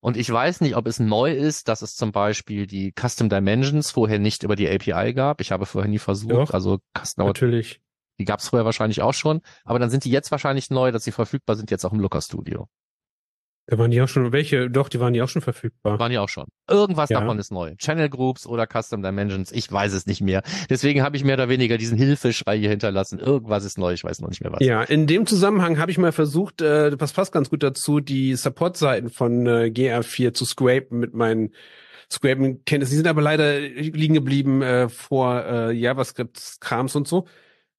Und ich weiß nicht, ob es neu ist, dass es zum Beispiel die Custom Dimensions vorher nicht über die API gab. Ich habe vorher nie versucht. Doch. Also Custom, Natürlich. die gab es vorher wahrscheinlich auch schon. Aber dann sind die jetzt wahrscheinlich neu, dass sie verfügbar sind jetzt auch im Looker Studio. Da waren die auch schon, welche? Doch, die waren die auch schon verfügbar. Waren ja auch schon. Irgendwas Ja. davon ist neu. Channel Groups oder Custom Dimensions, ich weiß es nicht mehr. Deswegen habe ich mehr oder weniger diesen Hilfeschrei hier hinterlassen. Irgendwas ist neu, ich weiß noch nicht mehr was. Ja, in dem Zusammenhang habe ich mal versucht, äh, das passt ganz gut dazu, die Support-Seiten von äh, GR4 zu scrapen mit meinen Scrapen-Kenntnissen. Die sind aber leider liegen geblieben äh, vor äh, JavaScript-Krams und so.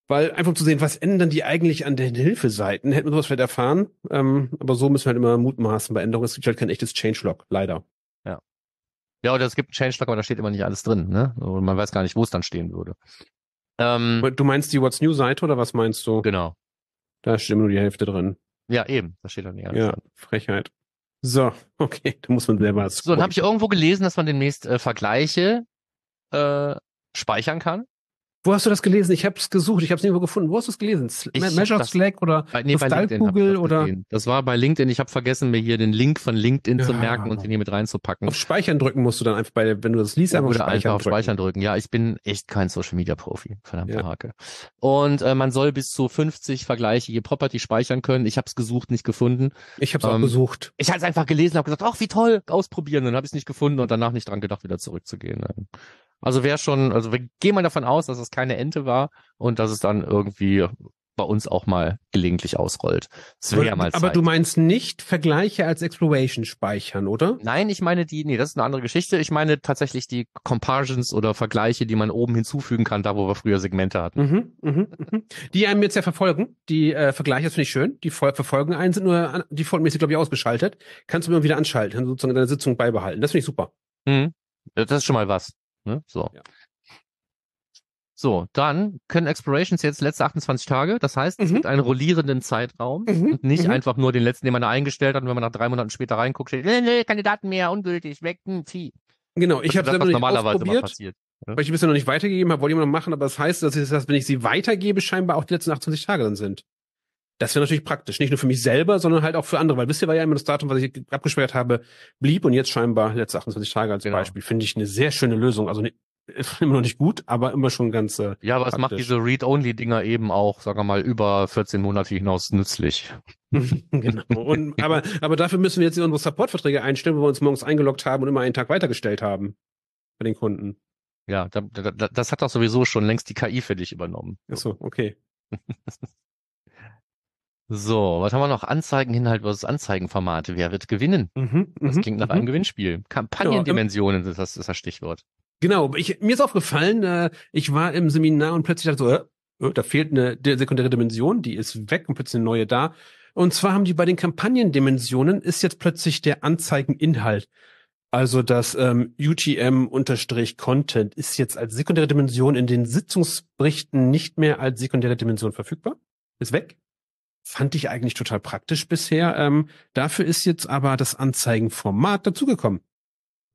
Weil einfach zu sehen, was ändern die eigentlich an den Hilfeseiten, hätten wir sowas vielleicht erfahren. Ähm, aber so müssen wir halt immer mutmaßen bei Änderungen. Es gibt halt kein echtes Changelog, leider. Ja, oder es gibt einen Changelog, aber da steht immer nicht alles drin, ne? Und man weiß gar nicht, wo es dann stehen würde. Ähm, Du meinst die What's New-Seite oder was meinst du? genau. Da steht immer nur die Hälfte drin. Ja, eben. Da steht dann nicht alles Ja, drin. Frechheit. So, [LAUGHS] okay, da muss man selber So, dann habe ich irgendwo gelesen, dass man demnächst äh, Vergleiche äh, speichern kann. Wo hast du das gelesen? Ich habe es gesucht, ich habe es nirgendwo gefunden. Wo hast du es gelesen? Ich Measure das- Slack oder Bei, nee, bei das oder gesehen. Das war bei LinkedIn. Ich habe vergessen, mir hier den Link von LinkedIn zu Ja. merken und den hier mit reinzupacken. auf Speichern drücken musst du dann einfach bei, wenn du das liest, einfach Speichern einfach auf drücken. Speichern drücken. Ja, ich bin echt kein Social Media Profi. Verdammte Ja. Hake. Und äh, man soll bis zu 50 Vergleiche je Property speichern können. Ich habe es gesucht, nicht gefunden. Ich habe es auch Ähm, gesucht. Ich habe es einfach gelesen, habe gesagt, ach wie toll, ausprobieren. Dann habe ich es nicht gefunden und danach nicht dran gedacht, wieder zurückzugehen. Also wäre schon, also wir gehen mal davon aus, dass es keine Ente war und dass es dann irgendwie bei uns auch mal gelegentlich ausrollt. Es wäre ja mal aber Zeit. du meinst nicht Vergleiche als Exploration speichern, oder? Nein, ich meine die, nee, das ist eine andere Geschichte. Ich meine tatsächlich die Comparisons oder Vergleiche, die man oben hinzufügen kann, da wo wir früher Segmente hatten. Mhm, mhm, mhm. Die einem jetzt ja verfolgen. Die äh, Vergleiche, das finde ich schön. Die verfolgen einen, sind nur an- defaultmäßig, glaube ich, ausgeschaltet. Kannst du immer wieder anschalten, sozusagen in deiner Sitzung beibehalten. Das finde ich super. Mhm. Das ist schon mal was. Ne? So. Ja. So, dann können Explorations jetzt letzte 28 Tage. Das heißt, es Mhm. gibt einen rollierenden Zeitraum Mhm, und nicht mhm. einfach nur den letzten, den man da eingestellt hat und wenn man nach drei Monaten später reinguckt, steht, nee, nee, keine Daten mehr, ungültig, weg, hm, zieh. Genau, ich Das habe das, was normalerweise immer passiert. Weil ich bisher noch nicht weitergegeben habe, wollte ich immer noch machen, aber das heißt, dass ich das, wenn ich sie weitergebe, scheinbar auch die letzten 28 Tage dann sind. Das wäre natürlich praktisch. Nicht nur für mich selber, sondern halt auch für andere. Weil bisher war ja immer das Datum, was ich abgespeichert habe, blieb und jetzt scheinbar letzte 28 Tage als Genau. Beispiel. Finde ich eine sehr schöne Lösung. Also ne- [LAUGHS] immer noch nicht gut, aber immer schon ganz. Äh, Ja, aber es macht diese Read-Only-Dinger eben auch, sagen wir mal, über 14 Monate hinaus nützlich. [LAUGHS] genau. Und, aber, aber dafür müssen wir jetzt unsere Supportverträge einstellen, wo wir uns morgens eingeloggt haben und immer einen Tag weitergestellt haben. Bei den Kunden. Ja, da, da, das hat doch sowieso schon längst die KI für dich übernommen. Ach so, okay. [LAUGHS] So, was haben wir noch? Anzeigeninhalt versus Anzeigenformate. Wer wird gewinnen? Mhm, Das mhm, klingt nach mhm. einem Gewinnspiel. Kampagnendimensionen ist das, ist das Stichwort. Genau, ich, mir ist aufgefallen, äh, ich war im Seminar und plötzlich dachte so, äh, äh, da fehlt eine sekundäre Dimension, die ist weg und plötzlich eine neue da. Und zwar haben die bei den Kampagnendimensionen ist jetzt plötzlich der Anzeigeninhalt. Also das ähm, UTM-Content ist jetzt als sekundäre Dimension in den Sitzungsberichten nicht mehr als sekundäre Dimension verfügbar. Ist weg. Fand ich eigentlich total praktisch bisher. Ähm, dafür ist jetzt aber das Anzeigenformat dazugekommen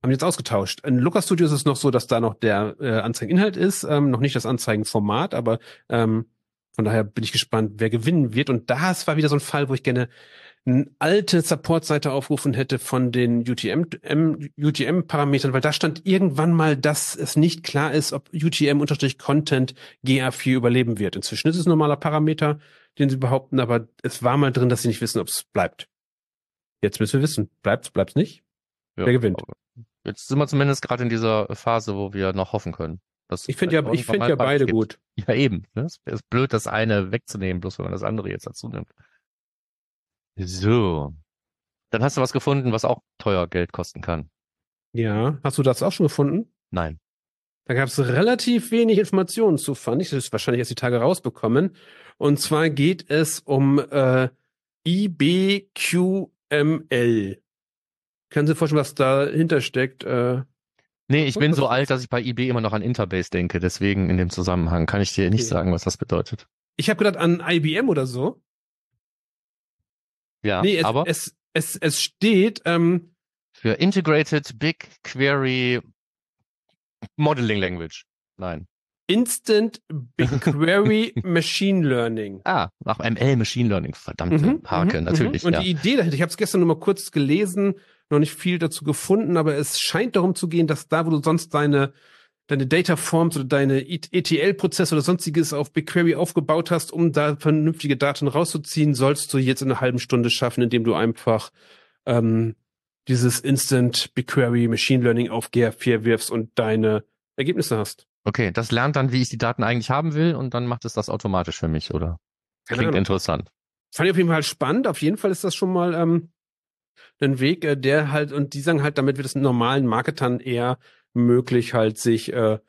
haben jetzt ausgetauscht. In Looker Studio ist es noch so, dass da noch der äh, Anzeigeninhalt ist, ähm, noch nicht das Anzeigenformat, aber ähm, von daher bin ich gespannt, wer gewinnen wird. Und das war wieder so ein Fall, wo ich gerne eine alte Support-Seite aufrufen hätte von den UTM, UTM-Parametern, weil da stand irgendwann mal, dass es nicht klar ist, ob UTM-Content GA4 überleben wird. Inzwischen ist es ein normaler Parameter, den sie behaupten, aber es war mal drin, dass sie nicht wissen, ob es bleibt. Jetzt müssen wir wissen, bleibt's, bleibt's nicht? Ja, Wer gewinnt? Jetzt sind wir zumindest gerade in dieser Phase, wo wir noch hoffen können. Ich finde ja, ich finde ja beide Bugs gut. gibt. Ja, eben. Ne? Es ist blöd, das eine wegzunehmen, bloß wenn man das andere jetzt dazu nimmt. So. Dann hast du was gefunden, was auch teuer Geld kosten kann. Ja, hast du das auch schon gefunden? Nein. Da gab es relativ wenig Informationen zu, fand ich. Das ist wahrscheinlich erst die Tage rausbekommen. Und zwar geht es um äh, IBQML. Können Sie sich vorstellen, was dahinter steckt? Äh, Nee, ich bin so alt, dass ich bei eBay immer noch an Interbase denke. Deswegen in dem Zusammenhang kann ich dir nicht Okay. sagen, was das bedeutet. ich habe gedacht an IBM oder so. Ja, nee, es, aber es, es, es steht, ähm, für Integrated Big Query Modeling Language. Nein. Instant BigQuery [LAUGHS] Machine Learning. Ah, nach ML Machine Learning. Verdammte Mhm, Hake, mhm, natürlich. mhm. Und ja. die Idee dahinter, ich habe es gestern nur mal kurz gelesen, noch nicht viel dazu gefunden, aber es scheint darum zu gehen, dass da, wo du sonst deine deine Dataforms oder deine ETL-Prozesse oder sonstiges auf BigQuery aufgebaut hast, um da vernünftige Daten rauszuziehen, sollst du jetzt in einer halben Stunde schaffen, indem du einfach ähm, dieses Instant BigQuery Machine Learning auf GR4 wirfst und deine Ergebnisse hast. Okay, das lernt dann, wie ich die Daten eigentlich haben will und dann macht es das automatisch für mich, oder? Klingt Ahnung. interessant. Fand ich auf jeden Fall spannend. Auf jeden Fall ist das schon mal ähm, ein Weg, äh, der halt, und die sagen halt, damit wird es normalen Marketern eher möglich, halt sich äh,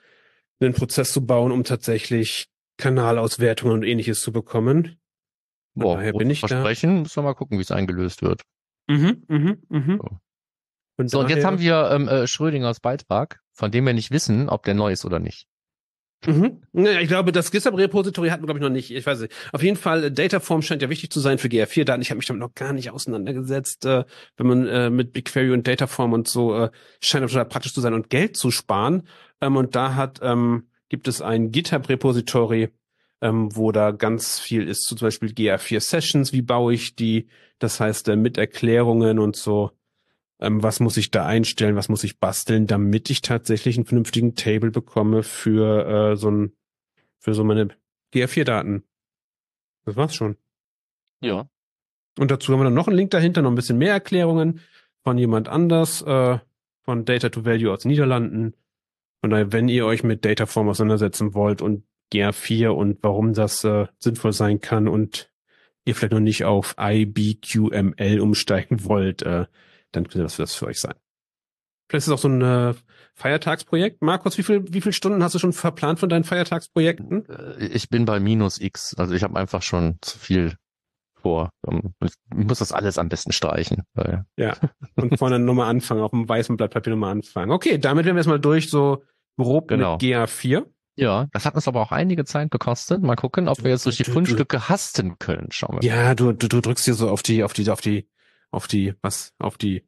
einen Prozess zu bauen, um tatsächlich Kanalauswertungen und ähnliches zu bekommen. Boah, daher bin ich da. Versprechen, müssen wir mal gucken, wie es eingelöst wird. Mhm, mhm, mhm. So. Von So, und jetzt haben wir ähm, äh, Schrödingers Beitrag, von dem wir nicht wissen, ob der neu ist oder nicht. Mhm. Naja, ich glaube, das GitHub-Repository hatten wir, glaube ich, noch nicht. Ich weiß nicht. Auf jeden Fall, äh, Dataform scheint ja wichtig zu sein für GR4-Daten. Ich habe mich damit noch gar nicht auseinandergesetzt. Äh, wenn man äh, mit BigQuery und Dataform und so äh, scheint total praktisch zu sein und Geld zu sparen. Ähm, und da hat ähm, gibt es ein GitHub-Repository, ähm, wo da ganz viel ist, zum Beispiel GR4 Sessions, wie baue ich die, das heißt äh, mit Erklärungen und so. Ähm, was muss ich da einstellen, was muss ich basteln, damit ich tatsächlich einen vernünftigen Table bekomme für äh, so ein für so meine GR4-Daten. Das war's schon. Ja. Und dazu haben wir dann noch einen Link dahinter, noch ein bisschen mehr Erklärungen von jemand anders, äh, von Data to Value aus den Niederlanden. Von daher, wenn ihr euch mit Dataform auseinandersetzen wollt und GR4 und warum das äh, sinnvoll sein kann und ihr vielleicht noch nicht auf IBQML umsteigen wollt, äh, dann könnte das das für euch sein. Vielleicht ist es auch so ein äh, Feiertagsprojekt. Markus, wie viel, wie viele Stunden hast du schon verplant von deinen Feiertagsprojekten? Äh, Ich bin bei minus X, also ich habe einfach schon zu viel vor. Ähm, Ich muss das alles am besten streichen, weil Ja. Und [LAUGHS] vorne nochmal anfangen, auf dem weißen Blatt Papier nochmal anfangen. Okay, damit werden wir erstmal durch, so grob Genau. mit GA4. ja, das hat uns aber auch einige Zeit gekostet. Mal gucken, ob wir jetzt durch die Fundstücke hasten können. Schauen wir. Ja, du, du, du drückst hier so auf die, auf die, auf die, auf die, was, auf die,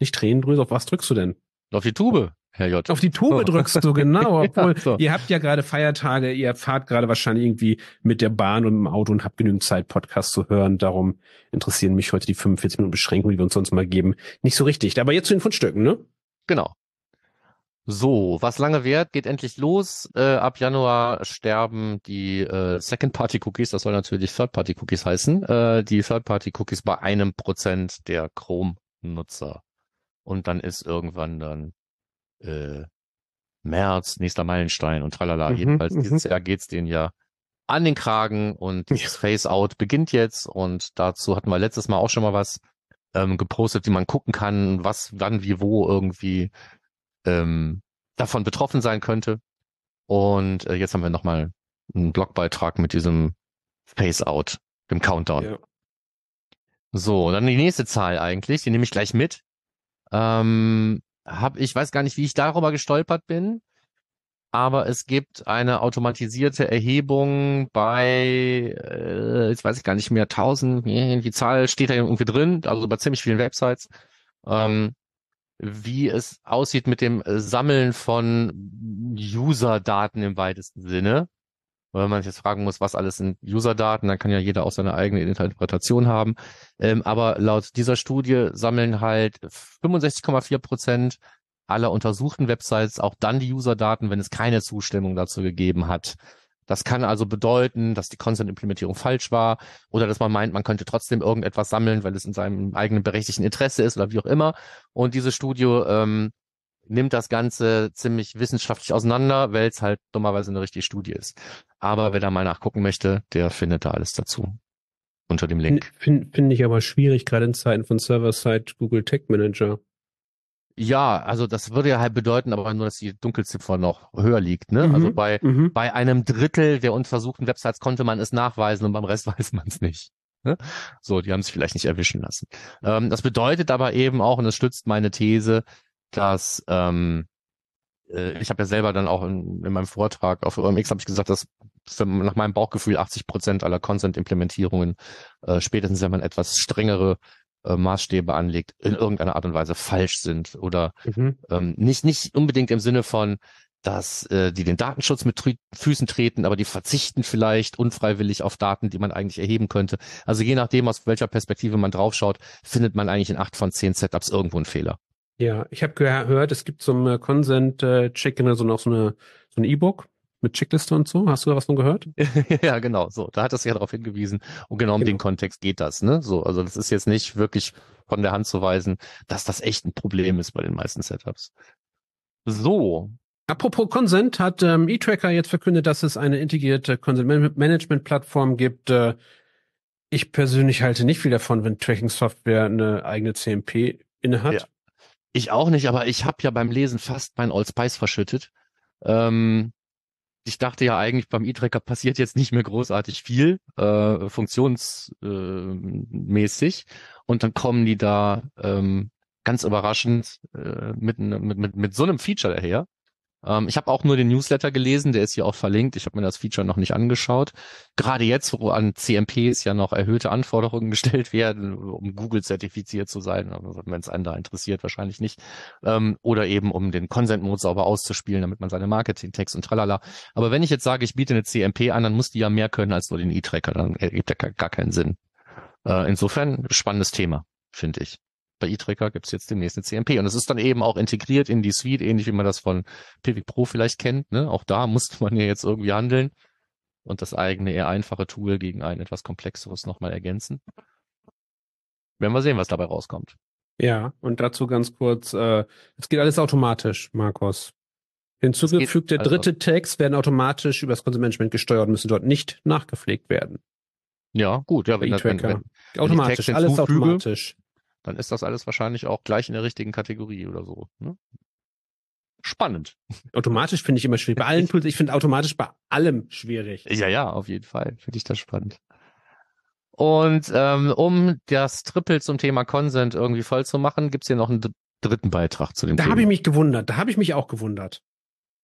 nicht Tränendrüse, auf was drückst du denn? Auf die Tube, Herr J. Auf die Tube drückst du, [LAUGHS] genau, obwohl, Ja, so. ihr habt ja gerade Feiertage, ihr fahrt gerade wahrscheinlich irgendwie mit der Bahn und im Auto und habt genügend Zeit, Podcast zu hören. Darum interessieren mich heute die 45 Minuten Beschränkung, die wir uns sonst mal geben, nicht so richtig. Aber jetzt zu den Fundstücken, ne? Genau. So, was lange währt, geht endlich los. Äh, ab Januar sterben die äh, Second-Party-Cookies, das soll natürlich Third-Party-Cookies heißen, äh, die Third-Party-Cookies bei einem Prozent der Chrome-Nutzer. Und dann ist irgendwann dann äh, März, nächster Meilenstein und tralala. Mhm, Jedenfalls mhm. dieses Jahr geht's denen ja an den Kragen und dieses Face-Out beginnt jetzt und dazu hatten wir letztes Mal auch schon mal was ähm, gepostet, wie man gucken kann, was, wann, wie, wo irgendwie ähm, davon betroffen sein könnte. Und äh, jetzt haben wir nochmal einen Blogbeitrag mit diesem Face-Out, dem Countdown. Ja. So, dann die nächste Zahl eigentlich, die nehme ich gleich mit. Ähm, hab, ich weiß gar nicht, wie ich darüber gestolpert bin, aber es gibt eine automatisierte Erhebung bei, äh, jetzt weiß ich gar nicht mehr, 1000, nee, die Zahl steht da irgendwie drin, also bei ziemlich vielen Websites, ähm, wie es aussieht mit dem äh, Sammeln von User-Daten im weitesten Sinne. Weil man sich jetzt fragen muss, was alles sind User-Daten, dann kann ja jeder auch seine eigene Interpretation haben. Ähm, aber laut dieser Studie sammeln halt 65,4 Prozent aller untersuchten Websites auch dann die User-Daten, wenn es keine Zustimmung dazu gegeben hat. Das kann also bedeuten, dass die Consent-Implementierung falsch war oder dass man meint, man könnte trotzdem irgendetwas sammeln, weil es in seinem eigenen berechtigten Interesse ist oder wie auch immer. Und diese Studie ähm, nimmt das Ganze ziemlich wissenschaftlich auseinander, weil es halt dummerweise eine richtige Studie ist. Aber wer da mal nachgucken möchte, der findet da alles dazu. Unter dem Link. Finde find ich aber schwierig, gerade in Zeiten von Server-Side Google Tag Manager. Ja, also das würde ja halt bedeuten, aber nur, dass die Dunkelziffer noch höher liegt. Ne? Mhm, Also bei, mhm. bei einem Drittel der untersuchten Websites konnte man es nachweisen und beim Rest [LAUGHS] weiß man es nicht. Ne? So, die haben es vielleicht nicht erwischen lassen. Ähm, das bedeutet aber eben auch, und das stützt meine These, dass ähm, äh, ich habe ja selber dann auch in, in meinem Vortrag auf OMX habe ich gesagt, dass für, nach meinem Bauchgefühl 80 Prozent aller Consent-Implementierungen äh, spätestens, wenn man etwas strengere äh, Maßstäbe anlegt, in irgendeiner Art und Weise falsch sind oder Mhm. ähm, nicht nicht unbedingt im Sinne von dass äh, die den Datenschutz mit Füßen treten, aber die verzichten vielleicht unfreiwillig auf Daten, die man eigentlich erheben könnte. Also je nachdem, aus welcher Perspektive man draufschaut, findet man eigentlich in acht von zehn Setups irgendwo einen Fehler. Ja, ich habe gehört, es gibt zum äh, Consent-Check so noch so eine so ein E-Book mit Checkliste und so. Hast du da was von gehört? [LAUGHS] ja, genau. So, da hat es ja darauf hingewiesen. Und genau um Genau. den Kontext geht das. Ne? So, also das ist jetzt nicht wirklich von der Hand zu weisen, dass das echt ein Problem ist bei den meisten Setups. So, Apropos Consent hat ähm, eTracker jetzt verkündet, dass es eine integrierte Consent-Management-Plattform gibt. Äh, ich persönlich halte nicht viel davon, wenn Tracking-Software eine eigene CMP innehat. Ja. Ich auch nicht, aber ich habe ja beim Lesen fast mein Old Spice verschüttet. Ähm, ich dachte ja eigentlich, beim E-Tracker passiert jetzt nicht mehr großartig viel, äh, funktionsmäßig. Äh, und dann kommen die da ähm, ganz überraschend äh, mit, ne- mit, mit, mit so einem Feature daher. Ähm, ich habe auch nur den Newsletter gelesen, der ist hier auch verlinkt. Ich habe mir das Feature noch nicht angeschaut. Gerade jetzt, wo an CMPs ja noch erhöhte Anforderungen [LAUGHS] gestellt werden, um Google zertifiziert zu sein, wenn es einen da interessiert, wahrscheinlich nicht. Ähm, oder eben um den Consent-Mode sauber auszuspielen, damit man seine Marketing-Tags und tralala. Aber wenn ich jetzt sage, ich biete eine CMP an, dann muss die ja mehr können als nur den E-Tracker. Dann ergibt gar- gar keinen Sinn. Äh, insofern spannendes Thema, finde ich. Bei E-Tracker gibt es jetzt demnächst eine CMP. Und es ist dann eben auch integriert in die Suite, ähnlich wie man das von Pivot Pro vielleicht kennt. Ne? Auch da [LAUGHS] musste man ja jetzt irgendwie handeln und das eigene eher einfache Tool gegen ein etwas komplexeres nochmal ergänzen. Werden wir sehen, was dabei rauskommt. Ja, und dazu ganz kurz, äh, es geht alles automatisch, Markus. Hinzugefügte also- dritte Tags werden automatisch über das Consent-Management gesteuert und müssen dort nicht nachgepflegt werden. Ja, gut. Ja, wenn, das- wenn, eTracker. wenn, Automatisch, alles automatisch. Dann ist das alles wahrscheinlich auch gleich in der richtigen Kategorie oder so. Ne? Spannend. [LAUGHS] Automatisch finde ich immer schwierig. Bei allen [LAUGHS] Tools, ich finde automatisch bei allem schwierig. Ja, ja, auf jeden Fall. Finde ich das spannend. Und ähm, um das Triple zum Thema Consent irgendwie voll zu machen, gibt's hier noch einen dr- dritten Beitrag zu dem Da Thema. habe ich mich gewundert. Da habe ich mich auch gewundert.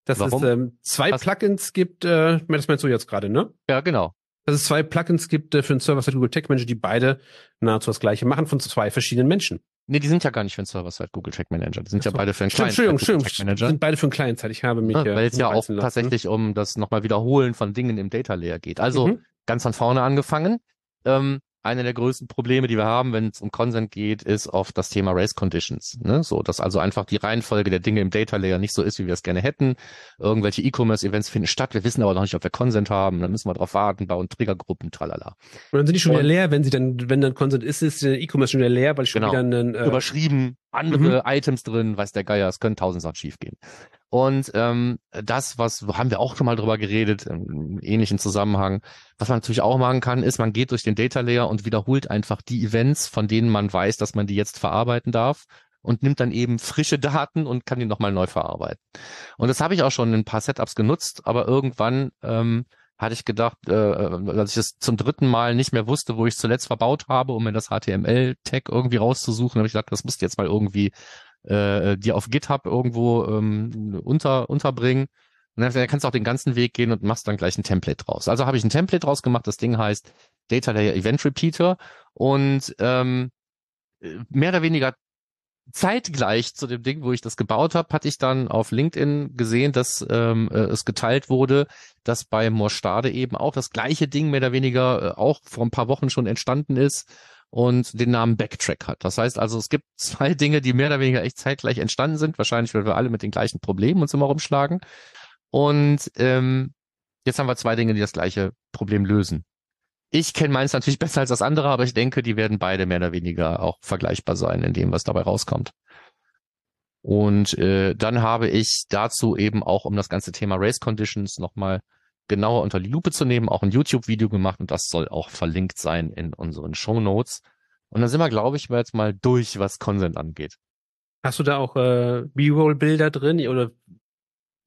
Dass Warum? es ähm, zwei Plugins gibt, äh, das meinst du jetzt gerade, ne? ja, genau. Dass es zwei Plugins gibt äh, für den Server-Side Google Tech Manager, die beide nahezu das gleiche machen von zwei verschiedenen Menschen. Nee, die sind ja gar nicht für den Server-Side Google Tag Manager. Die sind ja so. beide für den Client Entschuldigung, Google stimmt. Tag Manager. Sind beide für einen Client-Side. Ich habe mich Ja, weil es ja auch lassen. tatsächlich um das nochmal Wiederholen von Dingen im Data Layer geht. Also Mhm. ganz von vorne angefangen. Ähm, eine der größten Probleme, die wir haben, wenn es um Consent geht, ist oft das Thema Race Conditions. Ne? So, dass also einfach die Reihenfolge der Dinge im Data Layer nicht so ist, wie wir es gerne hätten. Irgendwelche E-Commerce-Events finden statt. Wir wissen aber noch nicht, ob wir Consent haben. Dann müssen wir darauf warten, bauen Triggergruppen, tralala. Und dann sind die schon wieder leer, wenn sie dann, wenn dann Consent ist, ist der E-Commerce schon wieder leer, weil schon Genau. wieder einen, äh, Überschrieben, andere Items drin, weiß der Geier, es können tausend Sachen schiefgehen. Und ähm, das, was haben wir auch schon mal drüber geredet, im ähnlichen Zusammenhang, was man natürlich auch machen kann, ist, man geht durch den Data Layer und wiederholt einfach die Events, von denen man weiß, dass man die jetzt verarbeiten darf und nimmt dann eben frische Daten und kann die nochmal neu verarbeiten. Und das habe ich auch schon in ein paar Setups genutzt, aber irgendwann ähm, hatte ich gedacht, äh, als ich es zum dritten Mal nicht mehr wusste, wo ich es zuletzt verbaut habe, um mir das HTML-Tag irgendwie rauszusuchen, habe ich gedacht, das musst du jetzt mal irgendwie äh, dir auf GitHub irgendwo ähm, unter, unterbringen. Und dann kannst du auch den ganzen Weg gehen und machst dann gleich ein Template draus. Also habe ich ein Template draus gemacht, das Ding heißt Data Layer Event Repeater und ähm, mehr oder weniger zeitgleich zu dem Ding, wo ich das gebaut habe, hatte ich dann auf LinkedIn gesehen, dass ähm, äh, es geteilt wurde, dass bei Morstade eben auch das gleiche Ding mehr oder weniger äh, auch vor ein paar Wochen schon entstanden ist und den Namen Backtrack hat. Das heißt also, es gibt zwei [LAUGHS] Dinge, die mehr oder weniger echt zeitgleich entstanden sind, wahrscheinlich, weil wir alle mit den gleichen Problemen uns immer rumschlagen. Und ähm, jetzt haben wir zwei Dinge, die das gleiche Problem lösen. Ich kenne meins natürlich [LAUGHS] besser als das andere, aber ich denke, die werden beide mehr oder weniger auch vergleichbar sein in dem, was dabei rauskommt. Und äh, dann habe ich dazu eben auch, um das ganze Thema Race Conditions nochmal genauer unter die Lupe zu nehmen, auch ein YouTube-Video gemacht und das soll auch verlinkt sein in unseren Show Notes. Und dann sind wir, glaube ich, jetzt mal durch, was Consent angeht. Hast du da auch äh, B-Roll-Bilder drin oder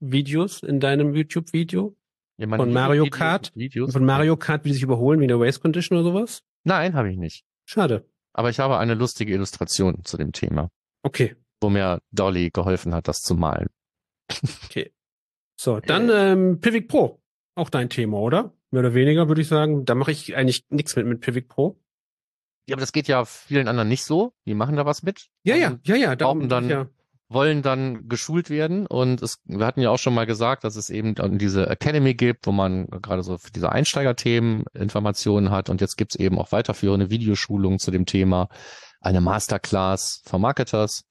Videos in deinem YouTube-Video? Ja, Von Mario Videos- Kart? Videos. Von Mario Kart, wie die sich überholen, wie in der Race Condition oder sowas? Nein, habe ich nicht. Schade. Aber ich habe eine lustige Illustration zu dem Thema, Okay. wo mir Dolly geholfen hat, das zu malen. So, dann ähm, Pivik Pro. Auch dein Thema, oder? Mehr oder weniger, würde ich sagen. Da mache ich eigentlich nichts mit mit Pivik Pro. Ja, aber das geht ja vielen anderen nicht so. Die machen da was mit. Ja, ja, und ja, ja. darum- brauchen dann- ja. wollen dann geschult werden und es, wir hatten ja auch schon mal gesagt, dass es eben diese Academy gibt, wo man gerade so für diese Einsteigerthemen Informationen hat und jetzt gibt's eben auch weiterführende Videoschulungen zu dem Thema, eine Masterclass von Marketers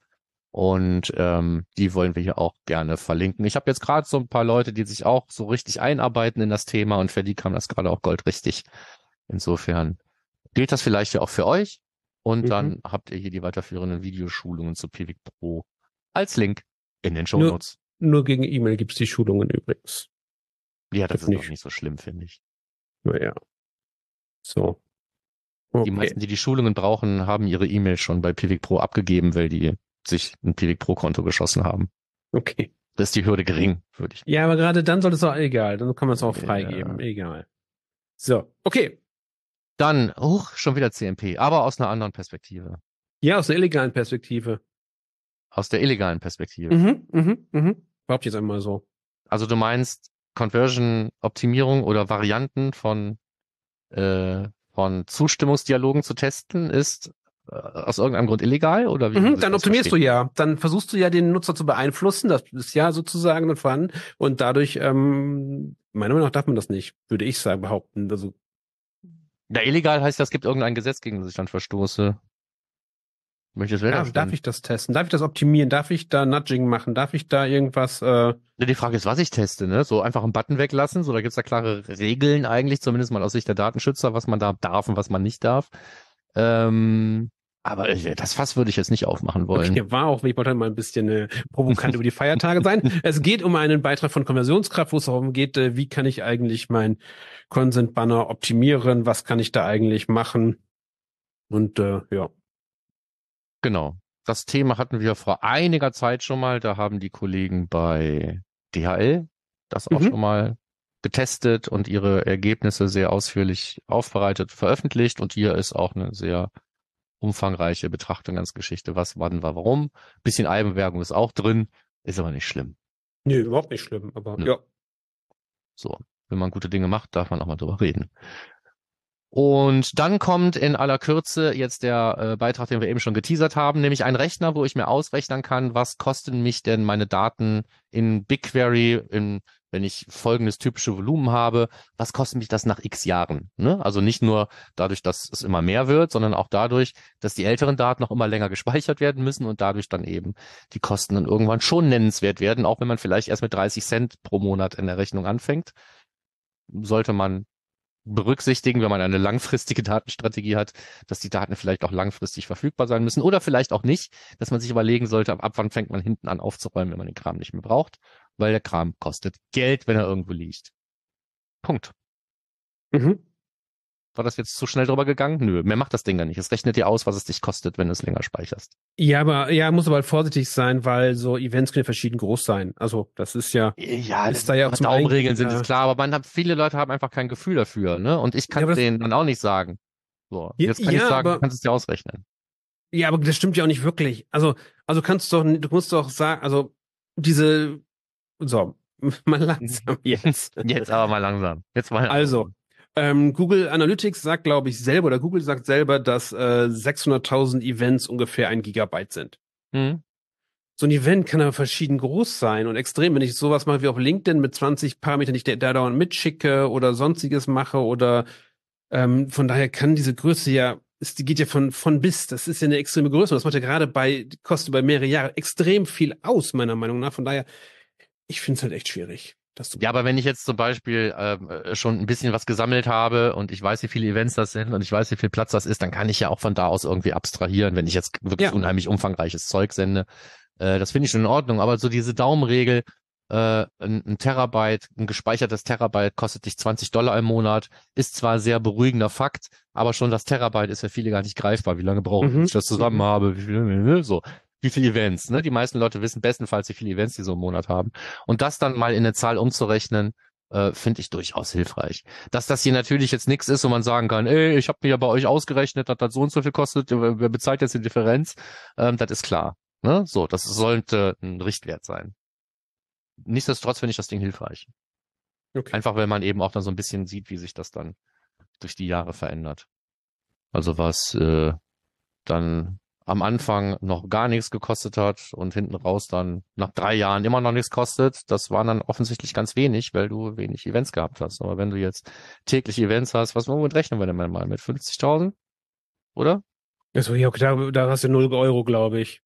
und ähm, die wollen wir hier auch gerne verlinken. Ich habe jetzt gerade so ein paar Leute, die sich auch so richtig einarbeiten in das Thema und für die kam das gerade auch goldrichtig. Insofern gilt das vielleicht ja auch für euch und Mhm. dann habt ihr hier die weiterführenden Videoschulungen zu Pivik Pro als Link in den Show Nur- Notes. Nur gegen E-Mail gibt's die Schulungen übrigens. Ja, das das ist nicht. doch nicht so schlimm, finde ich. Naja. So. Die Okay. meisten, die die Schulungen brauchen, haben ihre E-Mail schon bei Pivik Pro abgegeben, weil die sich ein Pivik Pro Konto geschossen haben. okay. Das ist die Hürde gering, würde ich. Ja, aber gerade dann sollte es auch egal. Dann kann man es auch Ja. freigeben. Egal. So. Okay. Dann, huch, schon wieder CMP, aber aus einer anderen Perspektive. Ja, aus der illegalen Perspektive. Aus der illegalen Perspektive. Mhm, mhm, mhm. Ich jetzt einmal so. Also du meinst Conversion-Optimierung oder Varianten von, äh, von Zustimmungsdialogen zu testen ist aus irgendeinem Grund illegal oder wie? Mhm, dann das optimierst verstehen? du ja. Dann versuchst du ja den Nutzer zu beeinflussen. Das ist ja sozusagen dann vorhanden. Und dadurch, ähm, meiner Meinung nach darf man das nicht, würde ich sagen, behaupten. Also, Ja, illegal heißt ja, es gibt irgendein Gesetz, gegen das ich dann verstoße. Möchtest du ja, das darf ich das testen? Darf ich das optimieren? Darf ich da Nudging machen? Darf ich da irgendwas, äh, Die Frage ist, was ich teste, ne? So einfach einen Button weglassen, so da gibt's ja klare Regeln eigentlich, zumindest mal aus Sicht der Datenschützer, was man da darf und was man nicht darf. Ähm, aber äh, das Fass würde ich jetzt nicht aufmachen wollen. Okay, war auch, ich wollte mal ein bisschen äh, provokant über die Feiertage sein. [LAUGHS] Es geht um einen Beitrag von Konversionskraft, wo es darum geht, äh, wie kann ich eigentlich mein Consent-Banner optimieren, was kann ich da eigentlich machen. Und äh, ja. Genau. Das Thema hatten wir vor einiger Zeit schon mal. Da haben die Kollegen bei DHL das auch Mhm. schon mal getestet und ihre Ergebnisse sehr ausführlich aufbereitet, veröffentlicht. Und hier ist auch eine sehr umfangreiche Betrachtung ganz Geschichte. Was, wann, war, warum. Bisschen Eigenwerbung ist auch drin. Ist aber nicht schlimm. Nee, überhaupt nicht schlimm, aber Nö. ja. So. Wenn man gute Dinge macht, darf man auch mal drüber reden. Und dann kommt in aller Kürze jetzt der äh, Beitrag, den wir eben schon geteasert haben, nämlich ein Rechner, wo ich mir ausrechnen kann, was kosten mich denn meine Daten in BigQuery, in, wenn ich folgendes typische Volumen habe, was kostet mich das nach x Jahren? Ne? Also nicht nur dadurch, dass es immer mehr wird, sondern auch dadurch, dass die älteren Daten noch immer länger [LAUGHS] gespeichert werden müssen und dadurch dann eben die Kosten dann irgendwann schon nennenswert werden, auch wenn man vielleicht erst mit 30 Cent pro Monat in der Rechnung anfängt. Sollte man berücksichtigen, wenn man eine langfristige Datenstrategie hat, dass die Daten vielleicht auch langfristig verfügbar sein müssen oder vielleicht auch nicht, dass man sich überlegen sollte, ab, wann fängt man hinten an aufzuräumen, wenn man den Kram nicht mehr braucht, weil der Kram kostet Geld, wenn er irgendwo liegt. Punkt. Mhm. War das jetzt zu schnell drüber gegangen? Nö, mehr macht das Ding ja nicht. Es rechnet dir aus, was es dich kostet, wenn du es länger speicherst. Ja, aber ja, muss aber halt vorsichtig sein, weil so Events können ja verschieden groß sein. Also das ist ja. Ja, Ist da ja auch zum Daumenregeln sind ist klar, aber man hat, viele Leute haben einfach kein Gefühl dafür, ne? Und ich Ja, kann das- denen dann auch nicht sagen. So, Ja, jetzt kann ich ja, sagen, aber- du kannst es dir ausrechnen. Ja, aber das stimmt ja auch nicht wirklich. Also, also kannst du doch, du musst doch sagen, also diese, so, [LAUGHS] mal langsam jetzt. [LAUGHS] Jetzt aber mal langsam. Jetzt mal. Also, ähm, Google Analytics sagt, glaube ich, selber, oder Google sagt selber, dass äh, 600.000 Events ungefähr ein Gigabyte sind. Hm? So ein Event kann aber verschieden groß sein und extrem. Wenn ich sowas mache wie auf LinkedIn mit 20 Parametern, die ich da da dauernd mitschicke oder sonstiges mache oder ähm, von daher kann diese Größe ja, ist, die geht ja von, von bis. Das ist ja eine extreme Größe und das macht ja gerade bei, kostet bei mehrere Jahre extrem viel aus, meiner Meinung nach. Von daher, ich finde es halt echt schwierig. Ja, aber wenn ich jetzt zum Beispiel ähm, äh, schon ein bisschen was gesammelt habe und ich weiß, wie viele Events das sind und ich weiß, wie viel Platz das ist, dann kann ich ja auch von da aus irgendwie abstrahieren, wenn ich jetzt wirklich Ja. unheimlich umfangreiches Zeug sende. Äh, das finde ich schon in Ordnung. Aber so diese Daumenregel, äh, ein, ein Terabyte, ein gespeichertes Terabyte kostet dich 20 Dollar im Monat, ist zwar sehr beruhigender Fakt, aber schon das Terabyte ist für viele gar nicht greifbar. Wie lange brauche ich, Mhm. ich das zusammen Mhm. habe? Wie viel, so. Wie viele Events. Ne? Die meisten Leute wissen bestenfalls, wie viele Events die so im Monat haben. Und das dann mal in eine Zahl umzurechnen, äh, finde ich durchaus hilfreich. Dass das hier natürlich jetzt nichts ist, wo man sagen kann, ey, ich habe mir ja bei euch ausgerechnet, dass das so und so viel kostet, wer bezahlt jetzt die Differenz? Ähm, das ist klar. Ne? So, das sollte ein Richtwert sein. Nichtsdestotrotz finde ich das Ding hilfreich. Okay. Einfach, weil man eben auch dann so ein bisschen sieht, wie sich das dann durch die Jahre verändert. Also was äh, dann am Anfang noch gar nichts gekostet hat und hinten raus dann nach drei Jahren immer noch nichts kostet, das waren dann offensichtlich ganz wenig, weil du wenig Events gehabt hast. Aber wenn du jetzt täglich Events hast, was womit rechnen wir denn mal? Mit 50.000? Oder? Also, ja, da, da hast du 0 Euro, glaube ich.